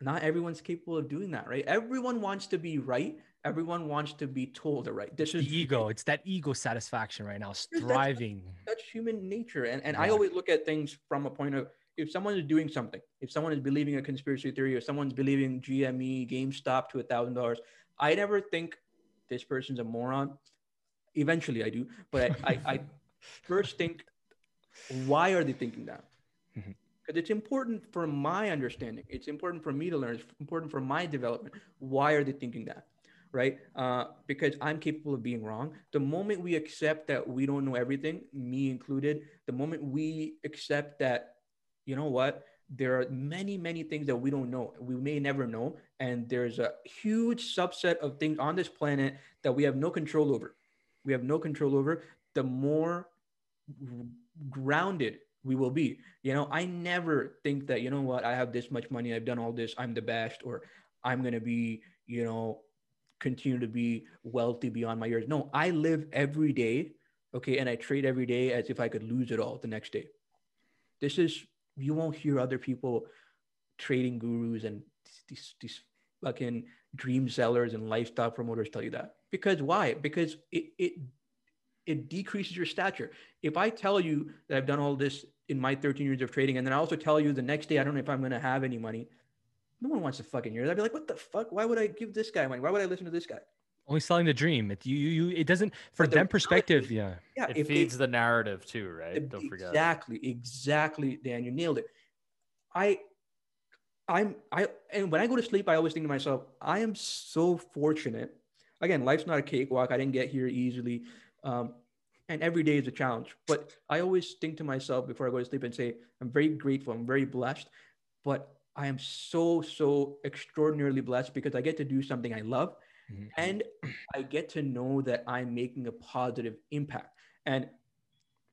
not everyone's capable of doing that, right? Everyone wants to be right. Everyone wants to be told they're right. This the is ego. It's that ego satisfaction right now, that's- striving. that's human nature. And and I always look at things from a point of if someone is doing something, if someone is believing a conspiracy theory, or someone's believing GME, GameStop to a thousand dollars, I never think this person's a moron. Eventually, I do, but I, I, I first think, why are they thinking that? Mhm. Because it's important for my understanding. It's important for me to learn. It's important for my development. Why are they thinking that? Right? Uh, because I'm capable of being wrong. The moment we accept that we don't know everything, me included, the moment we accept that, you know what, there are many, many things that we don't know. We may never know. And there's a huge subset of things on this planet that we have no control over. We have no control over. The more grounded we will be. You know, I never think that, you know what, I have this much money, I've done all this, I'm the best, or I'm going to be, you know, continue to be wealthy beyond my years. No, I live every day, okay, and I trade every day as if I could lose it all the next day. This is, you won't hear other people trading gurus and these, these fucking dream sellers and lifestyle promoters tell you that. Because why? Because it it it decreases your stature. If I tell you that I've done all this in my 13 years of trading, and then I also tell you the next day I don't know if I'm gonna have any money, no one wants to fucking hear that. I'd be like, what the fuck? Why would I give this guy money? Why would I listen to this guy? Only selling the dream. It you you it doesn't for them perspective. Yeah. Yeah, It if they- feeds the narrative too, right? Ex- Don't forget. Exactly, exactly, Dan. You nailed it. I, I'm, I, and when I go to sleep, I always think to myself, I am so fortunate. Again, life's not a cakewalk. I didn't get here easily, um, and every day is a challenge. But I always think to myself before I go to sleep and say, I'm very grateful. I'm very blessed, but I am so, so extraordinarily blessed because I get to do something I love Mhm. and I get to know that I'm making a positive impact. And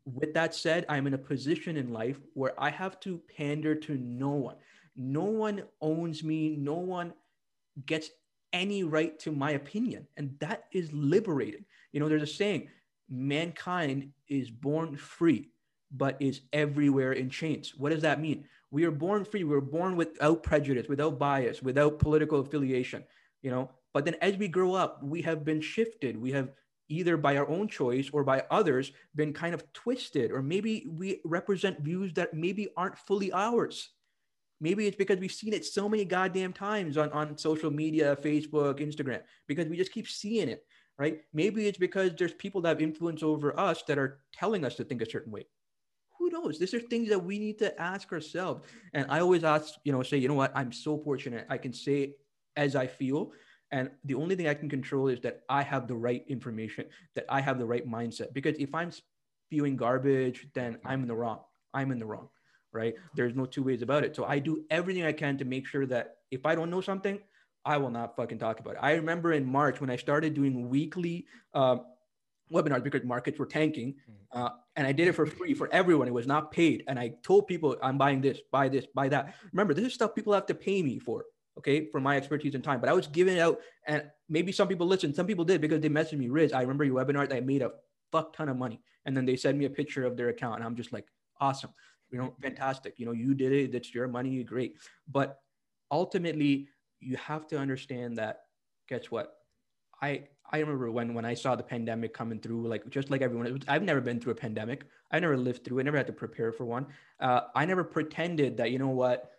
with that said, I'm in a position in life where I have to pander to no one. No one owns me. No one gets any right to my opinion. And that is liberating. You know, there's a saying mankind is born free, but is everywhere in chains. What does that mean? We are born free. We're born without prejudice, without bias, without political affiliation, you know. But then as we grow up, we have been shifted. We have either by our own choice or by others been kind of twisted, or maybe we represent views that maybe aren't fully ours. Maybe it's because we've seen it so many goddamn times on, on social media, Facebook, Instagram, because we just keep seeing it, right? Maybe it's because there's people that have influence over us that are telling us to think a certain way. Who knows? These are things that we need to ask ourselves. And I always ask, you know, say, you know what? I'm so fortunate. I can say as I feel. And the only thing I can control is that I have the right information, that I have the right mindset. Because if I'm spewing garbage, then I'm in the wrong. I'm in the wrong, right? There's no two ways about it. So I do everything I can to make sure that if I don't know something, I will not fucking talk about it. I remember in March when I started doing weekly uh, webinars because markets were tanking, uh, and I did it for free for everyone. It was not paid, and I told people I'm buying this, buy this, buy that. Remember, this is stuff people have to pay me for okay, for my expertise and time. But I was giving it out, and maybe some people listened. Some people did because they messaged me, Riz. I remember your webinar. I made a fuck ton of money, and then they send me a picture of their account, and I'm just like, awesome, you know, fantastic. You know, you did it. That's your money. Great. But ultimately, you have to understand that. Guess what? I I remember when when I saw the pandemic coming through, like just like everyone, was, I've never been through a pandemic. I never lived through it. Never had to prepare for one. Uh, I never pretended that you know what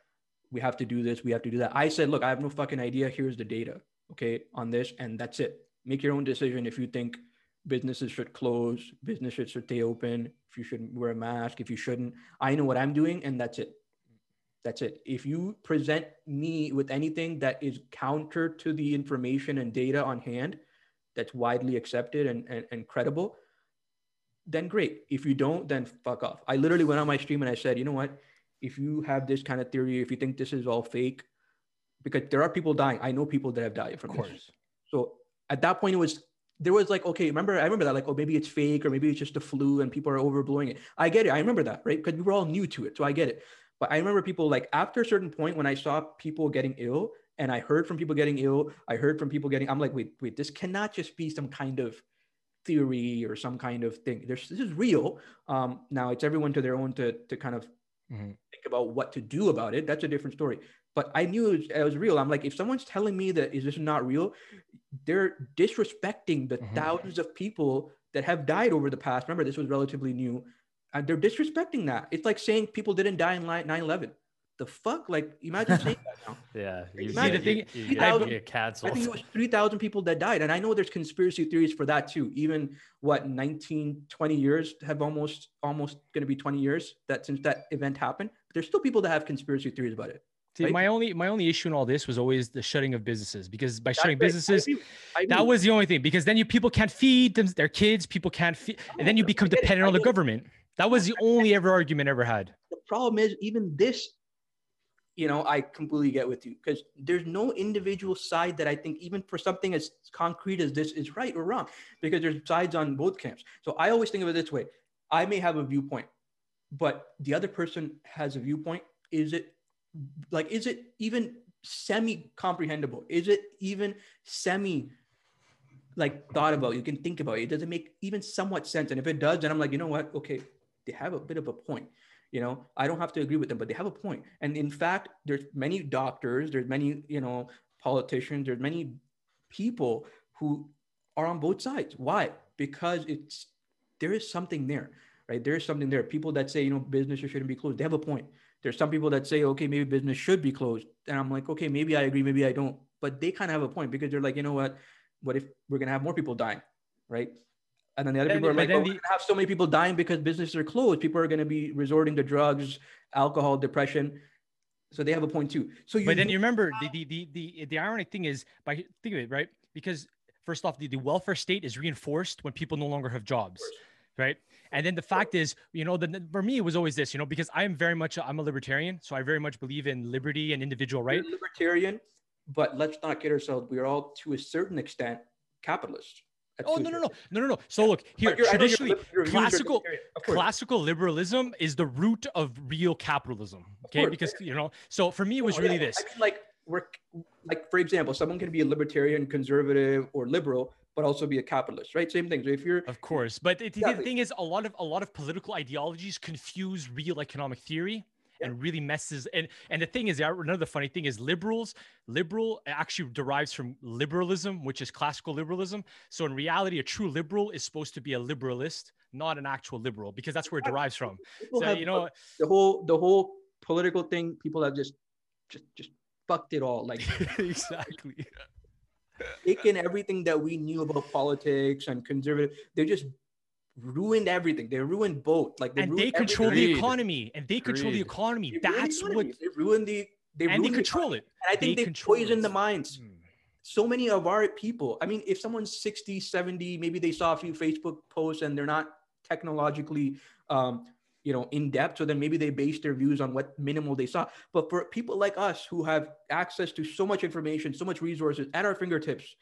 we have to do this, we have to do that. I said, look, I have no fucking idea. Here's the data, okay, on this, and that's it. Make your own decision if you think businesses should close, businesses should stay open, if you should wear a mask, if you shouldn't. I know what I'm doing, and that's it. That's it. If you present me with anything that is counter to the information and data on hand that's widely accepted and, and, and credible, then great. If you don't, then fuck off. I literally went on my stream and I said, you know what? if you have this kind of theory, if you think this is all fake, because there are people dying. I know people that have died from Of this. course. So at that point, it was there was like, okay, remember, I remember that, like, oh, maybe it's fake or maybe it's just a flu and people are overblowing it. I get it. I remember that, right? Because we were all new to it. So I get it. But I remember people like after a certain point when I saw people getting ill and I heard from people getting ill, I heard from people getting, I'm like, wait, wait, this cannot just be some kind of theory or some kind of thing. There's this is real. Um, now it's everyone to their own to to kind of Mhm. think about what to do about it. That's a different story. But I knew it was, it was real. I'm like, if someone's telling me that is this not real, they're disrespecting the Mhm. thousands of people that have died over the past. Remember, this was relatively new. And they're disrespecting that. It's like saying people didn't die in 9 11. The fuck? Like, imagine saying that now. Yeah. You, See, the get, thing- you, you, See, get, I- you I think it was 3,000 people that died. And I know there's conspiracy theories for that too. Even what 19, 20 years have almost, almost going to be 20 years that since that event happened. But there's still people that have conspiracy theories about it. See, Right? my only my only issue in all this was always the shutting of businesses because by shutting That's right. I businesses, agree. I that was the only thing because then you people can't feed them their kids, people can't feed, and then you become dependent on the get it. government. That was the only ever argument I ever had. the problem is even this you know i completely get with you because there's no individual side that i think even for something as concrete as this is right or wrong because there's sides on both camps. So i always think of it this way. I may have a viewpoint but the other person has a viewpoint. Is it like is it even semi comprehensible is it even semi like thought about? You can think about it. it doesn't make even somewhat sense? And if it does then i'm like you know what? Okay they have a bit of a point You know, I don't have to agree with them, but they have a point. And in fact, there's many doctors, there's many, you know, politicians, there's many people who are on both sides. Why? Because it's there is something there, right? There is something there. People that say, you know, businesses shouldn't be closed, they have a point. There's some people that say, okay, maybe business should be closed. And I'm like, okay, maybe I agree, maybe I don't. But they kind of have a point because they're like, you know what? What if we're gonna have more people dying, right? And then the other And- people are like, then oh, the- have so many people dying because businesses are closed. People are gonna be resorting to drugs, alcohol, depression. So they have a point too. So you But then you remember the the the the, the ironic thing is by think of it right because first off the, the welfare state is reinforced when people no longer have jobs, right? And then the fact is, you know, the, for me it was always this, you know, because I am very much a, I'm a libertarian, so I very much believe in liberty and individual right. Libertarian, but let's not kid ourselves. We're all to a certain extent capitalists. Oh no no no no no no. So look But here you're- you're traditionally lib- your views are classical libertarian, of course. classical liberalism is the root of real capitalism. Okay, because you know, so for me it was Oh, really yeah. this. I mean, like we're like for example, someone can be a libertarian, conservative, or liberal, but also be a capitalist, right? Same thing. So if you're Of course, but it, the thing is, a lot of a lot of political ideologies confuse real economic theory and really messes. And and the thing is, another funny thing is, liberals liberal actually derives from liberalism, which is classical liberalism. So in reality, a true liberal is supposed to be a liberalist, not an actual liberal, because that's where it derives from. people So have you know, the whole the whole political thing, people have just just just fucked it all. Like exactly. taken everything that we knew about politics and conservative, they just ruined everything. They ruined both. Like And they control everything. the economy, and they control the economy. They ruined the That's what, they ruined the they and they the control it. And I think They they, poison the minds. Hmm. So many of our people, I mean, if someone's 60, 70, maybe they saw a few Facebook posts and they're not technologically, um, you know, in depth. So then maybe they base their views on what minimal they saw. But for people like us who have access to so much information, so much resources at our fingertips,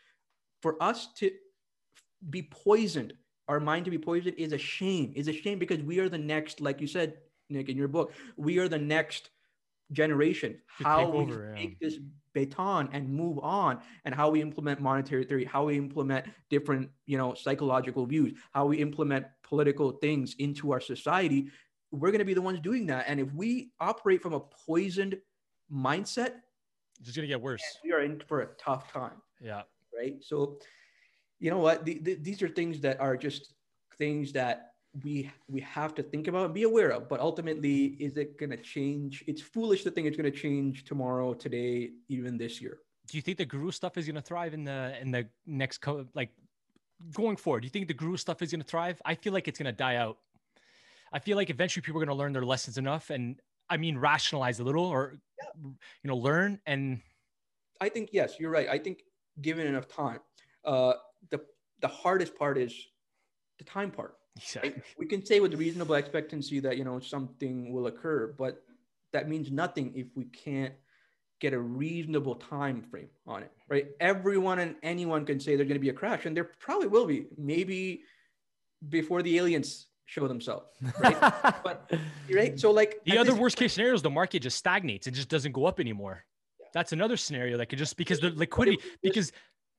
for us to be poisoned, our mind to be poisoned is a shame. Is a shame because we are the next, like you said, Nick, in your book, we are the next generation. To How take we over, yeah. take this baton and move on, and how we implement monetary theory, how we implement different, you know, psychological views, how we implement political things into our society. We're going to be the ones doing that. And if we operate from a poisoned mindset, It's gonna get worse. we are in for a tough time Yeah. right? So, you know what? The, the, these are things that are just things that we we have to think about and be aware of. But ultimately, is it going to change? It's foolish to think it's going to change tomorrow, today, even this year. do you think the guru stuff is going to thrive in the in the next co- like going forward do you think the guru stuff is going to thrive i feel like it's going to die out i feel like eventually people are going to learn their lessons enough and i mean rationalize a little or you know learn and I think yes, you're right. I think given enough time, uh, the the hardest part is the time part. right? We can say with reasonable expectancy that you know something will occur, but that means nothing if we can't get a reasonable time frame on it, right? Everyone and anyone can say there's going to be a crash, and there probably will be. Maybe before the aliens show themselves, right? but right, so like the other worst case scenario is the market just stagnates and just doesn't go up anymore that's another scenario that could just because the liquidity because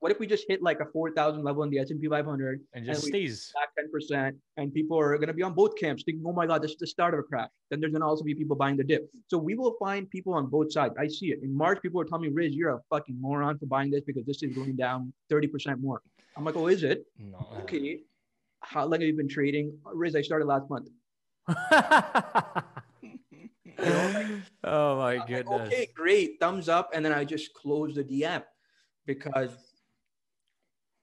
What if we just hit like a four thousand level in the S and P 500 and just we- stays. back 10% and people are going to be on both camps thinking oh my god this is the start of a crash. Then there's going to also be people buying the dip. So we will find people on both sides. I see it. In march people are telling me riz you're a fucking moron for buying this because this is going down 30% more. I'm like oh is it? No. Okay. How long have you been trading? Oh, riz i started last month. Oh my I'm like, goodness. okay great. Thumbs up. And then i just close the dm because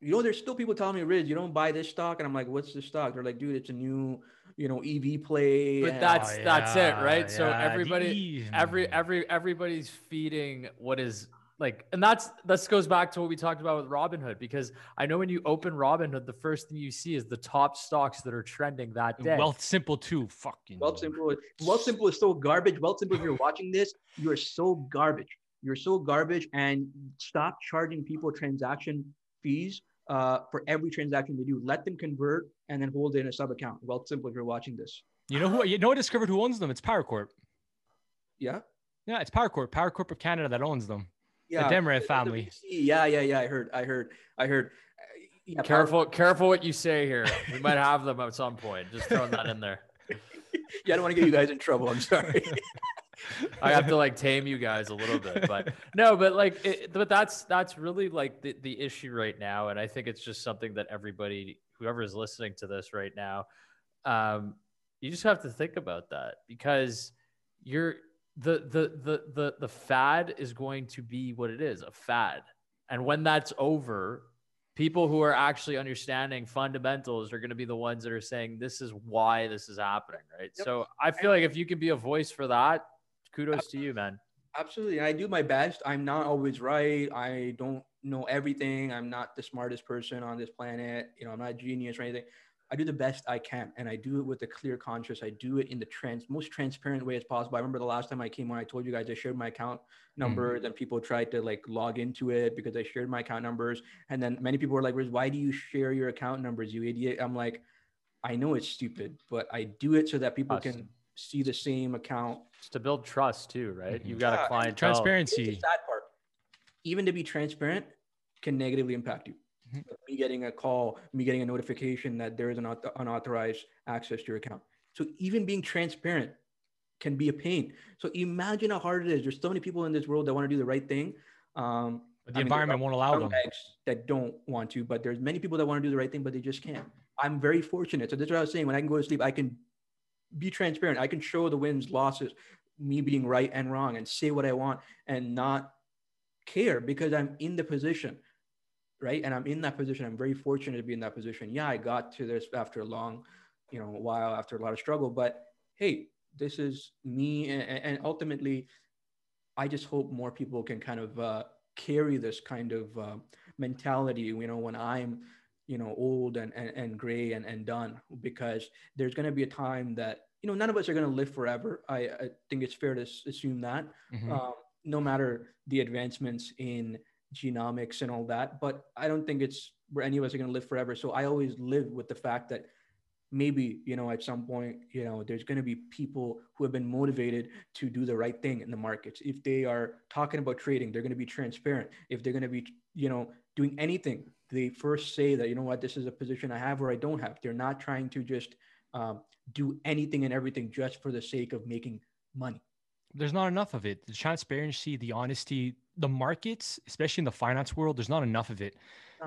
you know, there's still people telling me, Riz, you don't buy this stock. And I'm like, what's the stock? They're like, dude, it's a new, you know, EV play. But and- that's Oh, that's it, right? So yeah, the everybody every every everybody's feeding what is like and that's this goes back to what we talked about with Robinhood because I know when you open Robinhood the first thing you see is the top stocks that are trending that day. Wealthsimple too fucking Wealthsimple. Wealth Simple is so garbage. Wealthsimple, if you're watching this, you are so garbage. You're so garbage, and stop charging people transaction fees uh, for every transaction they do. Let them convert and then hold it in a sub account. Wealthsimple, if you're watching this, you know who you know I discovered who owns them it's power corp yeah, yeah it's power corp power corp of canada that owns them yeah, Desmarais the- the family. VC. Yeah, yeah, yeah. I heard. I heard. I heard. Uh, Yeah, Careful, careful what you say here. We might have them at some point. Just throwing that in there. yeah, I don't want to get you guys in trouble. I'm sorry. I have to like tame you guys a little bit, but no, but like, it, but that's that's really like the the issue right now, and I think it's just something that everybody, whoever is listening to this right now, um, you just have to think about that because you're the the the the the fad is going to be what it is, a fad, and when that's over, people who are actually understanding fundamentals are going to be the ones that are saying this is why this is happening, right? Yep. So I feel like if you can be a voice for that, kudos to you, man. Absolutely. I do my best. I'm not always right. I don't know everything. I'm not the smartest person on this planet. You know, I'm not a genius or anything. I do the best I can, and I do it with a clear conscience. I do it in the trans most transparent way as possible. I remember the last time I came on, I told you guys I shared my account numbers, mm-hmm. and people tried to like log into it because I shared my account numbers. And then many people were like, "Why do you share your account numbers, you idiot?" I'm like, I know it's stupid, but I do it so that people awesome. can see the same account. It's to build trust too, right? You've got yeah, a client transparency. sad part. Even to be transparent can negatively impact you. Mm-hmm. Me getting a call, me getting a notification that there is an unauthorized access to your account. So even being transparent can be a pain. So imagine how hard it is. There's so many people in this world that want to do the right thing. Um, but the I environment mean, won't allow them. That don't want to, but there's many people that want to do the right thing, but they just can't. I'm very fortunate. So this is what I was saying. When I can go to sleep, I can be transparent. I can show the wins, losses, me being right and wrong, and say what I want and not care because I'm in the position right? And I'm in that position. I'm very fortunate to be in that position. Yeah, I got to this after a long, you know, while after a lot of struggle. But hey, this is me, and, and ultimately, I just hope more people can kind of uh, carry this kind of uh, mentality. You know, when I'm you know old and and, and gray and, and done because there's going to be a time that you know none of us are going to live forever i, I think it's fair to assume that mm-hmm. um, no matter the advancements in genomics and all that. But I don't think it's where any of us are going to live forever. So I always live with the fact that maybe, you know, at some point, you know, there's going to be people who have been motivated to do the right thing in the markets. If they are talking about trading, they're going to be transparent. If they're going to be, you know, doing anything, they first say that, you know what, this is a position I have or I don't have. They're not trying to just um, do anything and everything just for the sake of making money. There's not enough of it. The transparency, the honesty, the markets, especially in the finance world, there's not enough of it.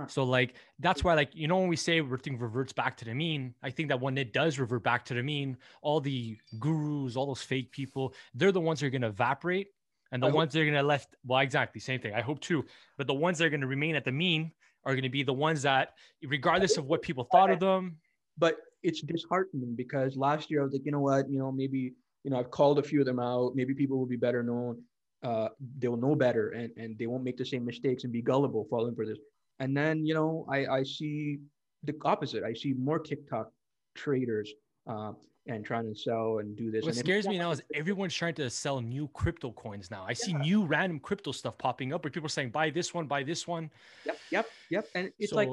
So like that's why like you know when we say everything reverts back to the mean, I think that when it does revert back to the mean, all the gurus, all those fake people, they're the ones that are going to evaporate, and the I ones hope- that are going to left. Well, exactly same thing. I hope too. But the ones that are going to remain at the mean are going to be the ones that, regardless of what people thought of them. But it's disheartening because last year I was like, you know what, you know maybe you know I've called a few of them out. Maybe people will be better known uh, they'll know better and, and they won't make the same mistakes and be gullible falling for this. And then, you know, I, I see the opposite. I see more TikTok traders uh, and trying to sell and do this. What scares me now is everyone's trying to sell new crypto coins now. I see new random crypto stuff popping up where people are saying, buy this one, buy this one. Yep, yep, yep. And it's so, like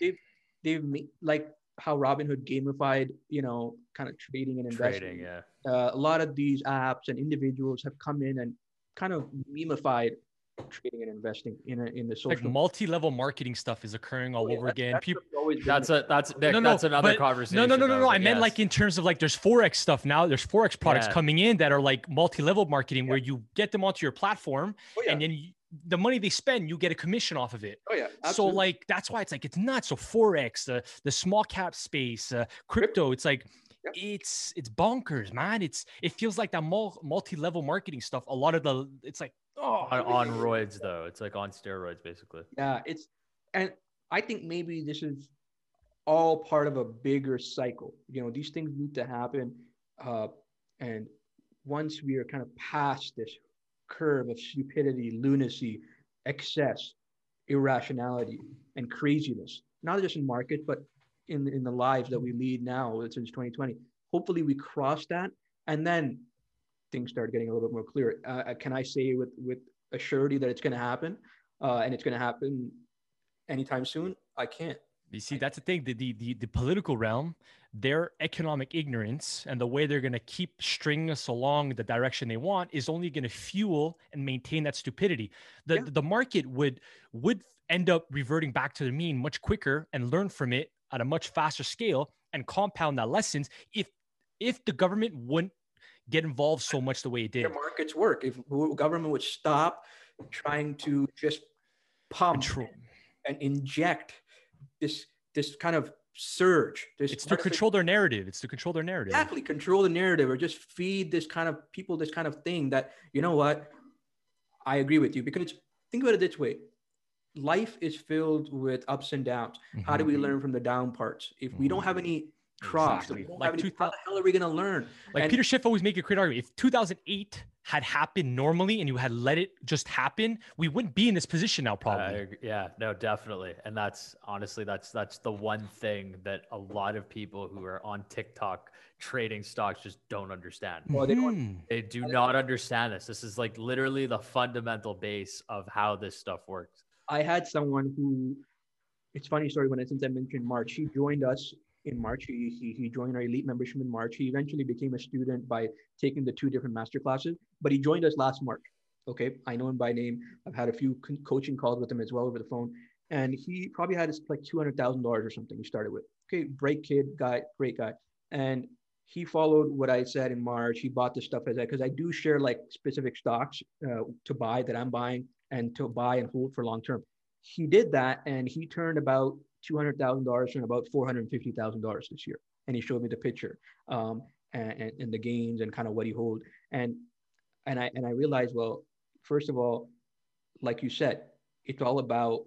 they've, they've made, like how Robinhood gamified, you know, kind of trading and investing. Trading, yeah. Uh, a lot of these apps and individuals have come in and kind of memified trading and investing in a, in the social like multi-level marketing stuff is occurring all oh, yeah, over again. That's, People, that's a that's Nick, no, no, that's another conversation. No, no, no, no, no. I meant like in terms of like there's forex stuff now. There's forex products yeah. coming in that are like multi-level marketing yeah. where you get them onto your platform oh, and then you, the money they spend, you get a commission off of it. Oh yeah. Absolutely. So like that's why it's like it's not so forex, the the small cap space, uh, crypto. It's like Yep. It's it's bonkers, man. It's it feels like that multi level marketing stuff. A lot of the it's like oh on, on roids though. It's like on steroids basically. Yeah, it's and I think maybe this is all part of a bigger cycle. You know, these things need to happen, uh, and once we are kind of past this curve of stupidity, lunacy, excess, irrationality, and craziness, not just in markets, but in in the lives that we lead now since 2020. Hopefully, we cross that, and then things start getting a little bit more clear. Uh, uh can I say with with a surety that it's going to happen, uh, and it's going to happen anytime soon? I can't. You see, that's the thing. The, the the the political realm, their economic ignorance and the way they're going to keep stringing us along the direction they want is only going to fuel and maintain that stupidity. The yeah. the market would would end up reverting back to the mean much quicker and learn from it at a much faster scale and compound that lessons if if the government wouldn't get involved so much the way it did. Their markets work. If government would stop trying to just pump Control. and inject this this kind of surge. This It's to control their narrative. It's to control their narrative. exactly control the narrative or just feed this kind of people this kind of thing that you know what i agree with you because think about it this way life is filled with ups and downs how do we Mhm. learn from the down parts if we don't have any troughs Exactly. Like any, two how the hell are we going to learn Like And- Peter Schiff always make a great argument. If 2008 had happened normally and you had let it just happen, we wouldn't be in this position now. Probably. agree. yeah, no, definitely. And that's honestly that's that's the one thing that a lot of people who are on TikTok trading stocks just don't understand. Well, they don't- Mhm. They do not understand this. This is like literally the fundamental base of how this stuff works. I had someone who, it's funny story when I since I mentioned March, he joined us in March. He, he, he joined our elite membership in March. He eventually became a student by taking the two different master classes, but he joined us last March. Okay, I know him by name. I've had a few co- coaching calls with him as well over the phone, and he probably had his like two hundred thousand dollars or something. He started with. Okay, great kid, guy, great guy, and he followed what I said in March. He bought the stuff as I because I do share like specific stocks uh, to buy that I'm buying and to buy and hold for long term. He did that and he turned about two hundred thousand dollars and about four hundred fifty thousand dollars this year. And he showed me the picture um, and, and, and the gains and kind of what he hold. And and I and I realized, well, first of all, like you said, it's all about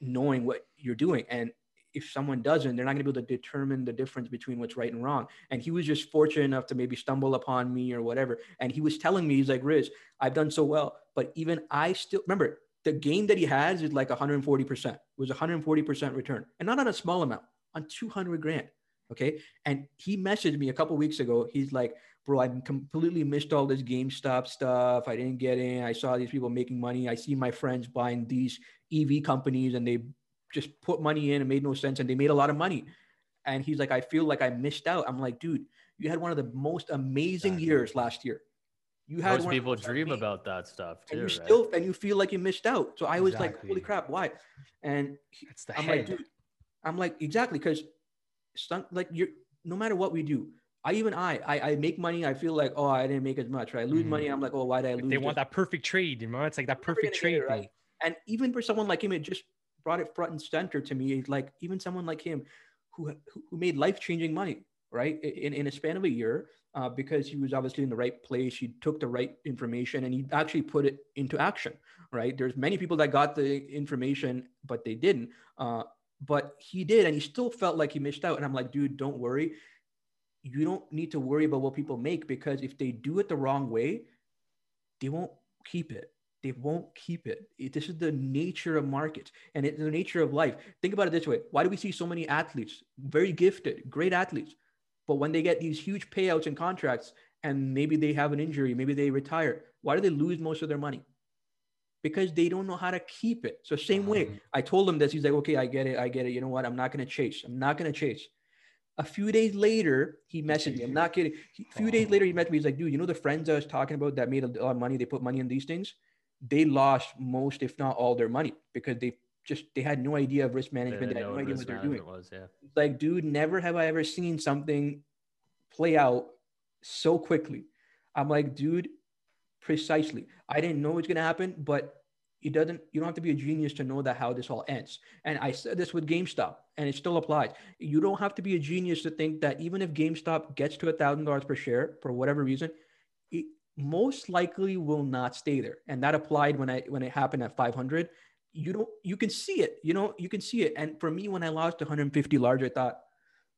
knowing what you're doing. And if someone doesn't, they're not going to be able to determine the difference between what's right and wrong. And he was just fortunate enough to maybe stumble upon me or whatever. And he was telling me, he's like, Riz, I've done so well, but even I still remember the gain that he has is like 140%. It was 140% return, and not on a small amount, on 200 grand. Okay. And he messaged me a couple weeks ago. He's like, bro, I completely missed all this GameStop stuff. I didn't get in. I saw these people making money. I see my friends buying these EV companies and they just put money in and made no sense and they made a lot of money. And he's like, I feel like I missed out. I'm like, dude, you had one of the most amazing years last year. You had Most one of the people dream amazing- about that stuff too, and you right? still and you feel like you missed out. So I was like, holy crap, why? And he- That's the I'm head. like, dude, I'm like, exactly, because like you're no matter what we do, I even I, I I make money, I feel like, oh, I didn't make as much. Right? I lose Mhm. money, I'm like, oh, why did I lose? they want this? that perfect trade, you know? It's like that perfect trade it right. And even for someone like him, it just brought it front and center to me. Like even someone like him, who who who made life changing money, right? In in a span of a year, uh, because he was obviously in the right place. He took the right information and he actually put it into action, right? There's many people that got the information, but they didn't. Uh, but he did, and he still felt like he missed out. And I'm like, dude, don't worry. You don't need to worry about what people make because if they do it the wrong way, they won't keep it. They won't keep it. This is the nature of markets and it's the nature of life. Think about it this way. Why do we see so many athletes, very gifted, great athletes, but when they get these huge payouts and contracts and maybe they have an injury, maybe they retire, why do they lose most of their money? Because they don't know how to keep it. So same way, Um, I told him this. He's like, okay, I get it. I get it. You know what? I'm not going to chase. I'm not going to chase. A few days later, he messaged me. I'm not kidding. A few days later, he met me. He's like, dude, you know the friends I was talking about that made a lot of money? They put money in these things. They lost most, if not all, their money because they just they had no idea of risk management. They, didn't had no idea what they're doing. was. Yeah. Like, dude, never have I ever seen something play out so quickly. I'm like, dude, precisely. I didn't know it's gonna happen, but it doesn't. You don't have to be a genius to know that how this all ends. And I said this with GameStop, and it still applies. You don't have to be a genius to think that even if GameStop gets to a thousand dollars per share for whatever reason, it most likely will not stay there. And that applied when I when it happened at 500. You don't. You can see it. You know. You can see it. And for me, when I lost 150 large, I thought,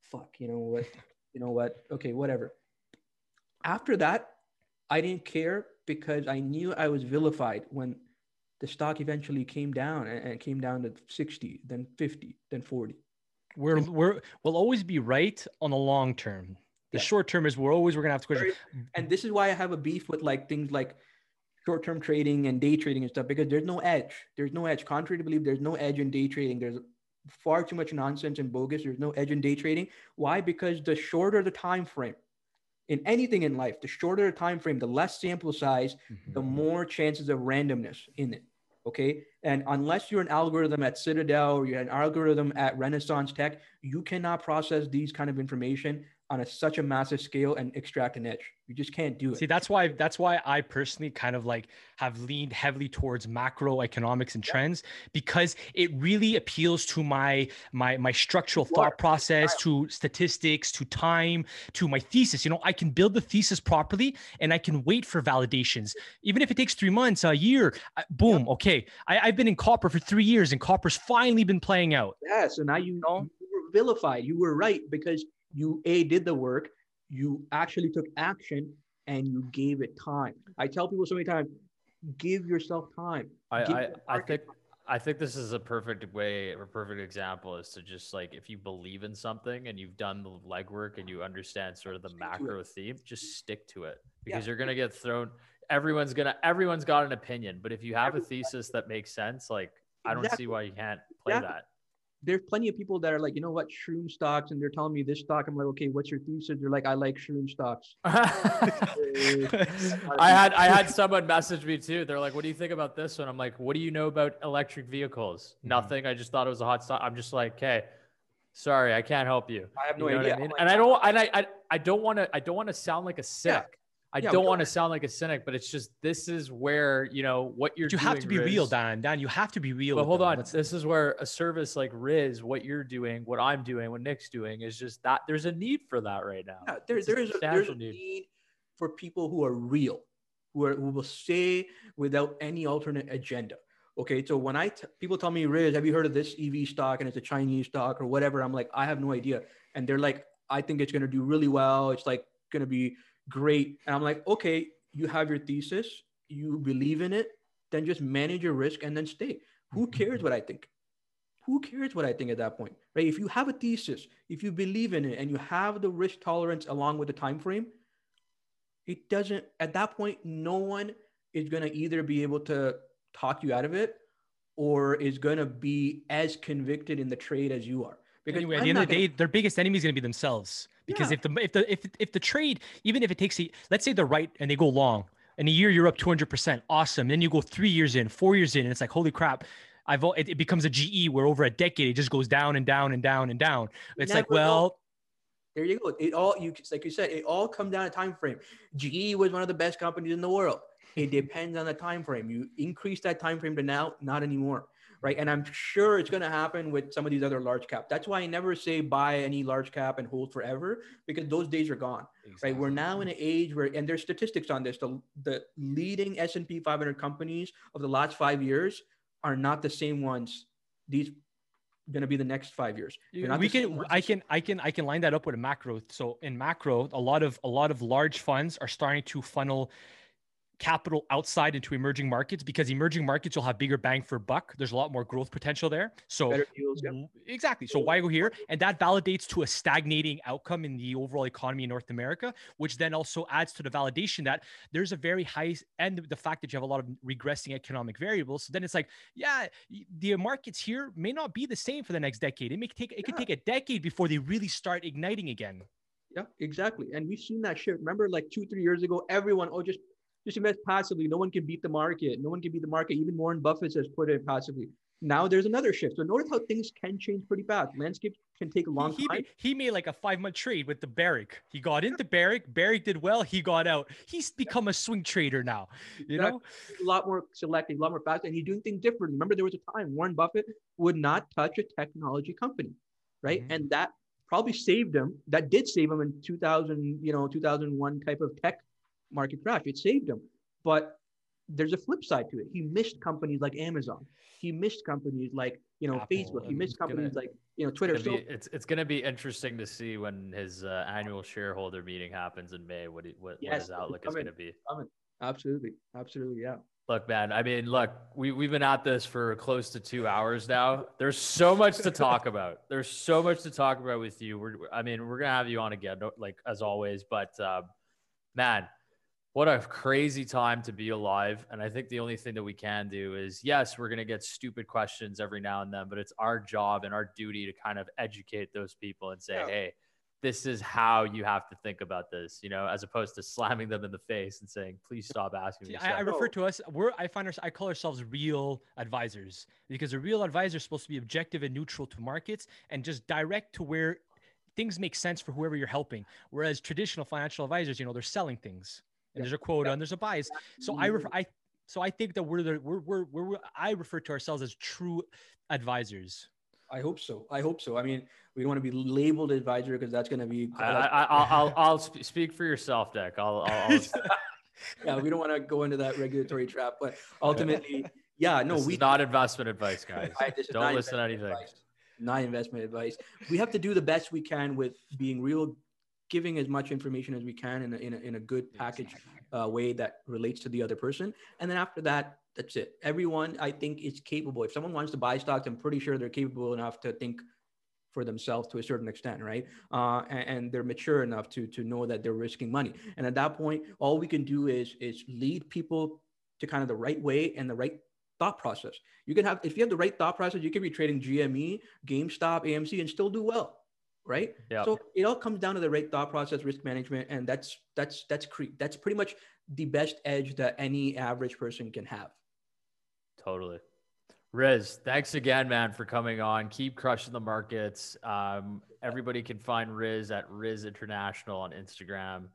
"Fuck." You know what? You know what? Okay, whatever. After that, I didn't care because I knew I was vilified when the stock eventually came down and came down to 60, then 50, then 40. We're we're we'll always be right on the long term. The Yeah. short term is we're always we're gonna have to question. And this is why I have a beef with like things like short-term trading and day trading and stuff because there's no edge. There's no edge. Contrary to believe, there's no edge in day trading. There's far too much nonsense and bogus. There's no edge in day trading. Why? Because the shorter the time frame in anything in life, the shorter the time frame, the less sample size, mm-hmm. the more chances of randomness in it. Okay. And unless you're an algorithm at Citadel or you're an algorithm at Renaissance Tech, you cannot process these kind of information on a such a massive scale and extract an edge. You just can't do it. See, that's why that's why I personally kind of like have leaned heavily towards macroeconomics and trends because it really appeals to my my my structural thought process, to statistics, to time, to my thesis. You know, I can build the thesis properly and I can wait for validations, even if it takes three months, a year. Boom, yep. okay. I, I've been in copper for three years, and copper's finally been playing out. Yeah, so now you, you, know? you were vilified. You were right because you a did the work you actually took action and you gave it time. I tell people so many times give yourself time. I I, I think I think this is a perfect way, a perfect example is to just like if you believe in something and you've done the legwork and you understand sort of the stick macro theme, just stick to it. Because yeah. you're gonna get thrown. Everyone's gonna, everyone's got an opinion, but if you have a thesis that makes sense, like I don't see why you can't play that there's plenty of people that are like, you know what, shroom stocks, and they're telling me this stock. I'm like, okay, what's your thesis? They're like, I like shroom stocks. I had I had someone message me too. They're like, what do you think about this one? I'm like, what do you know about electric vehicles? Mm-hmm. Nothing. I just thought it was a hot stock. I'm just like, okay, sorry, I can't help you. I have no you know idea. I mean? And I don't and I I, I don't want to I don't want to sound like a cynic. I yeah, don't want to sound like a cynic, but it's just this is where you know what you're. you have to be Riz, real, Dan. Dan, you have to be real. But hold them. on, Let's... this is where a service like Riz, what you're doing, what I'm doing, what Nick's doing, is just that there's a need for that right now. Yeah, there, there is a, there's a need. need for people who are real, who are who will say without any alternate agenda. Okay, so when I t- people tell me, Riz, have you heard of this EV stock and it's a Chinese stock or whatever? I'm like, I have no idea, and they're like, I think it's going to do really well. It's like going to be great. And I'm like, okay, you have your thesis, you believe in it, then just manage your risk and then stay. Who mm-hmm. cares what I think? Who cares what I think at that point? Right? If you have a thesis, if you believe in it and you have the risk tolerance along with the time frame, it doesn't at that point no one is going to either be able to talk you out of it or is going to be as convicted in the trade as you are. Because anyway, at the end of the day, gonna... their biggest enemy is going to be themselves. Because yeah. if the if the if if the trade, even if it takes a, let's say they're right and they go long, in a year you're up 200%, awesome. Then you go three years in, four years in, and it's like holy crap. I've it, it becomes a GE where over a decade it just goes down and down and down and down. It's like well. There you go. It all you like you said. It all comes down to time frame. GE was one of the best companies in the world. It depends on the time frame. You increase that time frame to now, not anymore right? And I'm sure it's going to happen with some of these other large cap. That's why I never say buy any large cap and hold forever because those days are gone, exactly. right? We're now in an age where, and there's statistics on this. The, the leading S&P 500 companies of the last five years are not the same ones. These going to be the next five years. We can, I can, I can, I can line that up with a macro. So in macro, a lot of, a lot of large funds are starting to funnel capital outside into emerging markets because emerging markets will have bigger bang for buck. There's a lot more growth potential there. So deals, yeah. exactly. So why go here? And that validates to a stagnating outcome in the overall economy in North America, which then also adds to the validation that there's a very high and the fact that you have a lot of regressing economic variables. So then it's like, yeah, the markets here may not be the same for the next decade. It may take it yeah. could take a decade before they really start igniting again. Yeah, exactly. And we've seen that shift. Remember, like two, three years ago, everyone, oh, just just invest passively. No one can beat the market. No one can beat the market. Even Warren Buffett has put it passively. Now there's another shift. So notice how things can change pretty fast. Landscape can take a long he, time. He, made like a five month trade with the Barrick. He got into Barrick. Barrick did well. He got out. He's become a swing trader now. You know, a lot more selective, a lot more fast, and he's doing things differently. Remember, there was a time Warren Buffett would not touch a technology company, right? Mm-hmm. And that probably saved him. That did save him in 2000, you know, 2001 type of tech market crash. It saved him. But there's a flip side to it. He missed companies like Amazon. He missed companies like you know Apple. Facebook. He missed companies gonna, like you know Twitter. It's gonna, so, be, it's, it's going to be interesting to see when his uh, annual shareholder meeting happens in May. What he, what, yes, what his outlook is going to be. Coming. Absolutely, absolutely, yeah. Look, man. I mean, look, we we've been at this for close to two hours now. There's so much to talk about. There's so much to talk about with you. We're, I mean, we're gonna have you on again, like as always. But uh, man, what a crazy time to be alive. And I think the only thing that we can do is yes, we're going to get stupid questions every now and then, but it's our job and our duty to kind of educate those people and say, yeah. hey, this is how you have to think about this, you know, as opposed to slamming them in the face and saying, please stop asking me. I, I, refer to us, we're, I find our, I call ourselves real advisors because a real advisor is supposed to be objective and neutral to markets and just direct to where things make sense for whoever you're helping. Whereas traditional financial advisors, you know, they're selling things and there's a quota and there's a bias. So I refer, mm-hmm. I so I think that we're the we're, we're we're I refer to ourselves as true advisors. I hope so. I hope so. I mean, we don't want to be labeled advisor because that's going to be. I, I, I'll, I'll, I'll speak for yourself, Dick. I'll, I'll, I'll yeah, we don't want to go into that regulatory trap, but ultimately, yeah, no, this we is not investment advice, guys. I- this Don't not listen to anything. advice. Not investment advice. We have to do the best we can with being real, giving as much information as we can in a, in a, in a good package uh, way that relates to the other person. And then after that, that's it. Everyone, I think, is capable. If someone wants to buy stocks, I'm pretty sure they're capable enough to think for themselves to a certain extent, right? Uh, and, and they're mature enough to to know that they're risking money. And at that point, all we can do is is lead people to kind of the right way and the right thought process. You can have if you have the right thought process, you can be trading GME, GameStop, AMC, and still do well, right? Yeah. So it all comes down to the right thought process, risk management, and that's that's that's cre- that's pretty much the best edge that any average person can have. Totally. Riz, thanks again, man, for coming on. Keep crushing the markets. Um, everybody can find Riz at Riz International on Instagram.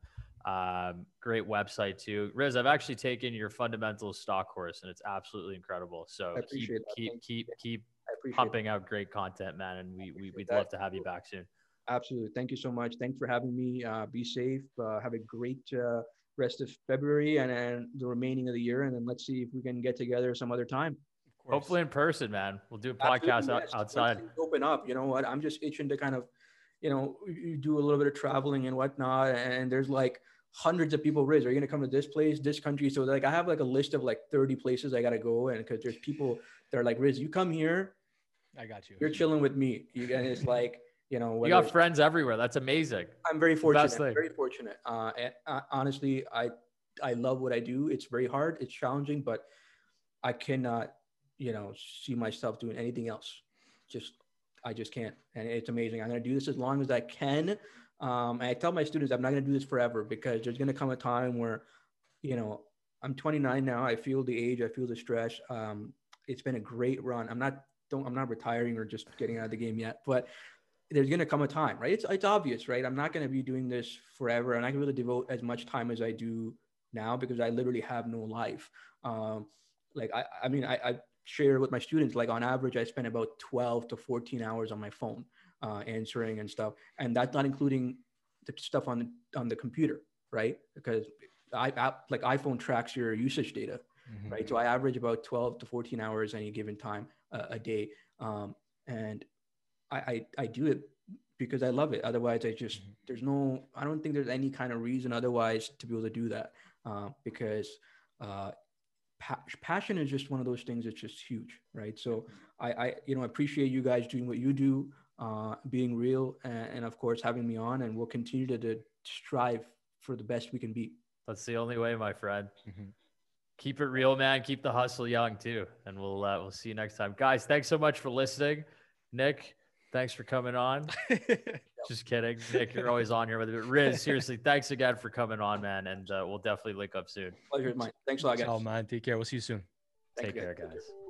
Um, great website too. Riz, I've actually taken your fundamentals stock course and it's absolutely incredible. So I keep keep keep keep I appreciate pumping out great content, man. And we, we we'd that. love to have you back soon. Absolutely. Thank you so much. Thanks for having me. Uh, be safe. Uh, have a great uh, rest of February and, and the remaining of the year. And then let's see if we can get together some other time. Hopefully in person, man. We'll do a podcast out, outside. Open up. You know what? I'm just itching to kind of, you know, you- do a little bit of traveling and whatnot. And there's like hundreds of people, Riz, are you going to come to this place, this country? So like I have like a list of like 30 places I got to go. And because there's people that are like, Riz, you come here, I got you. you're chilling with me. You guys like, you know, You got friends everywhere. That's amazing. I'm very fortunate. Very fortunate. Uh, and, uh, honestly, I I love what I do. It's very hard. It's challenging, but I cannot, you know, see myself doing anything else. Just I just can't, and it's amazing. I'm gonna do this as long as I can. Um, and I tell my students I'm not gonna do this forever because there's gonna come a time where, you know, I'm 29 now. I feel the age. I feel the stress. Um, it's been a great run. I'm not don't I'm not retiring or just getting out of the game yet, but there's going to come a time, right? It's, it's obvious, right? I'm not going to be doing this forever. And I can really devote as much time as I do now because I literally have no life. Um, like, I, I mean, I, I share with my students, like on average, I spend about 12 to 14 hours on my phone uh, answering and stuff. And that's not including the stuff on, on the computer, right? Because I, I like iPhone tracks your usage data Mhm. right? So I average about 12 to 14 hours any given time uh, a day. Um, and I, I, I do it because I love it. Otherwise, I just, Mhm. there's no, I don't think there's any kind of reason otherwise to be able to do that uh, because uh, pa- passion is just one of those things that's just huge, right? So I, I, you know, appreciate you guys doing what you do, uh, being real, and, and of course having me on, and we'll continue to, to strive for the best we can be. That's the only way, my friend. Mhm. Keep it real, man. Keep the hustle young too. And we'll uh, we'll see you next time, guys. Thanks so much for listening. Nick, thanks for coming on. Just kidding, Nick. You're always on here with it. Riz, seriously, thanks again for coming on, man. And uh, we'll definitely link up soon. Pleasure is mine. Thanks a lot, guys. Ciao, man. Take care. We'll see you soon. Thank Take you, care, guys. guys.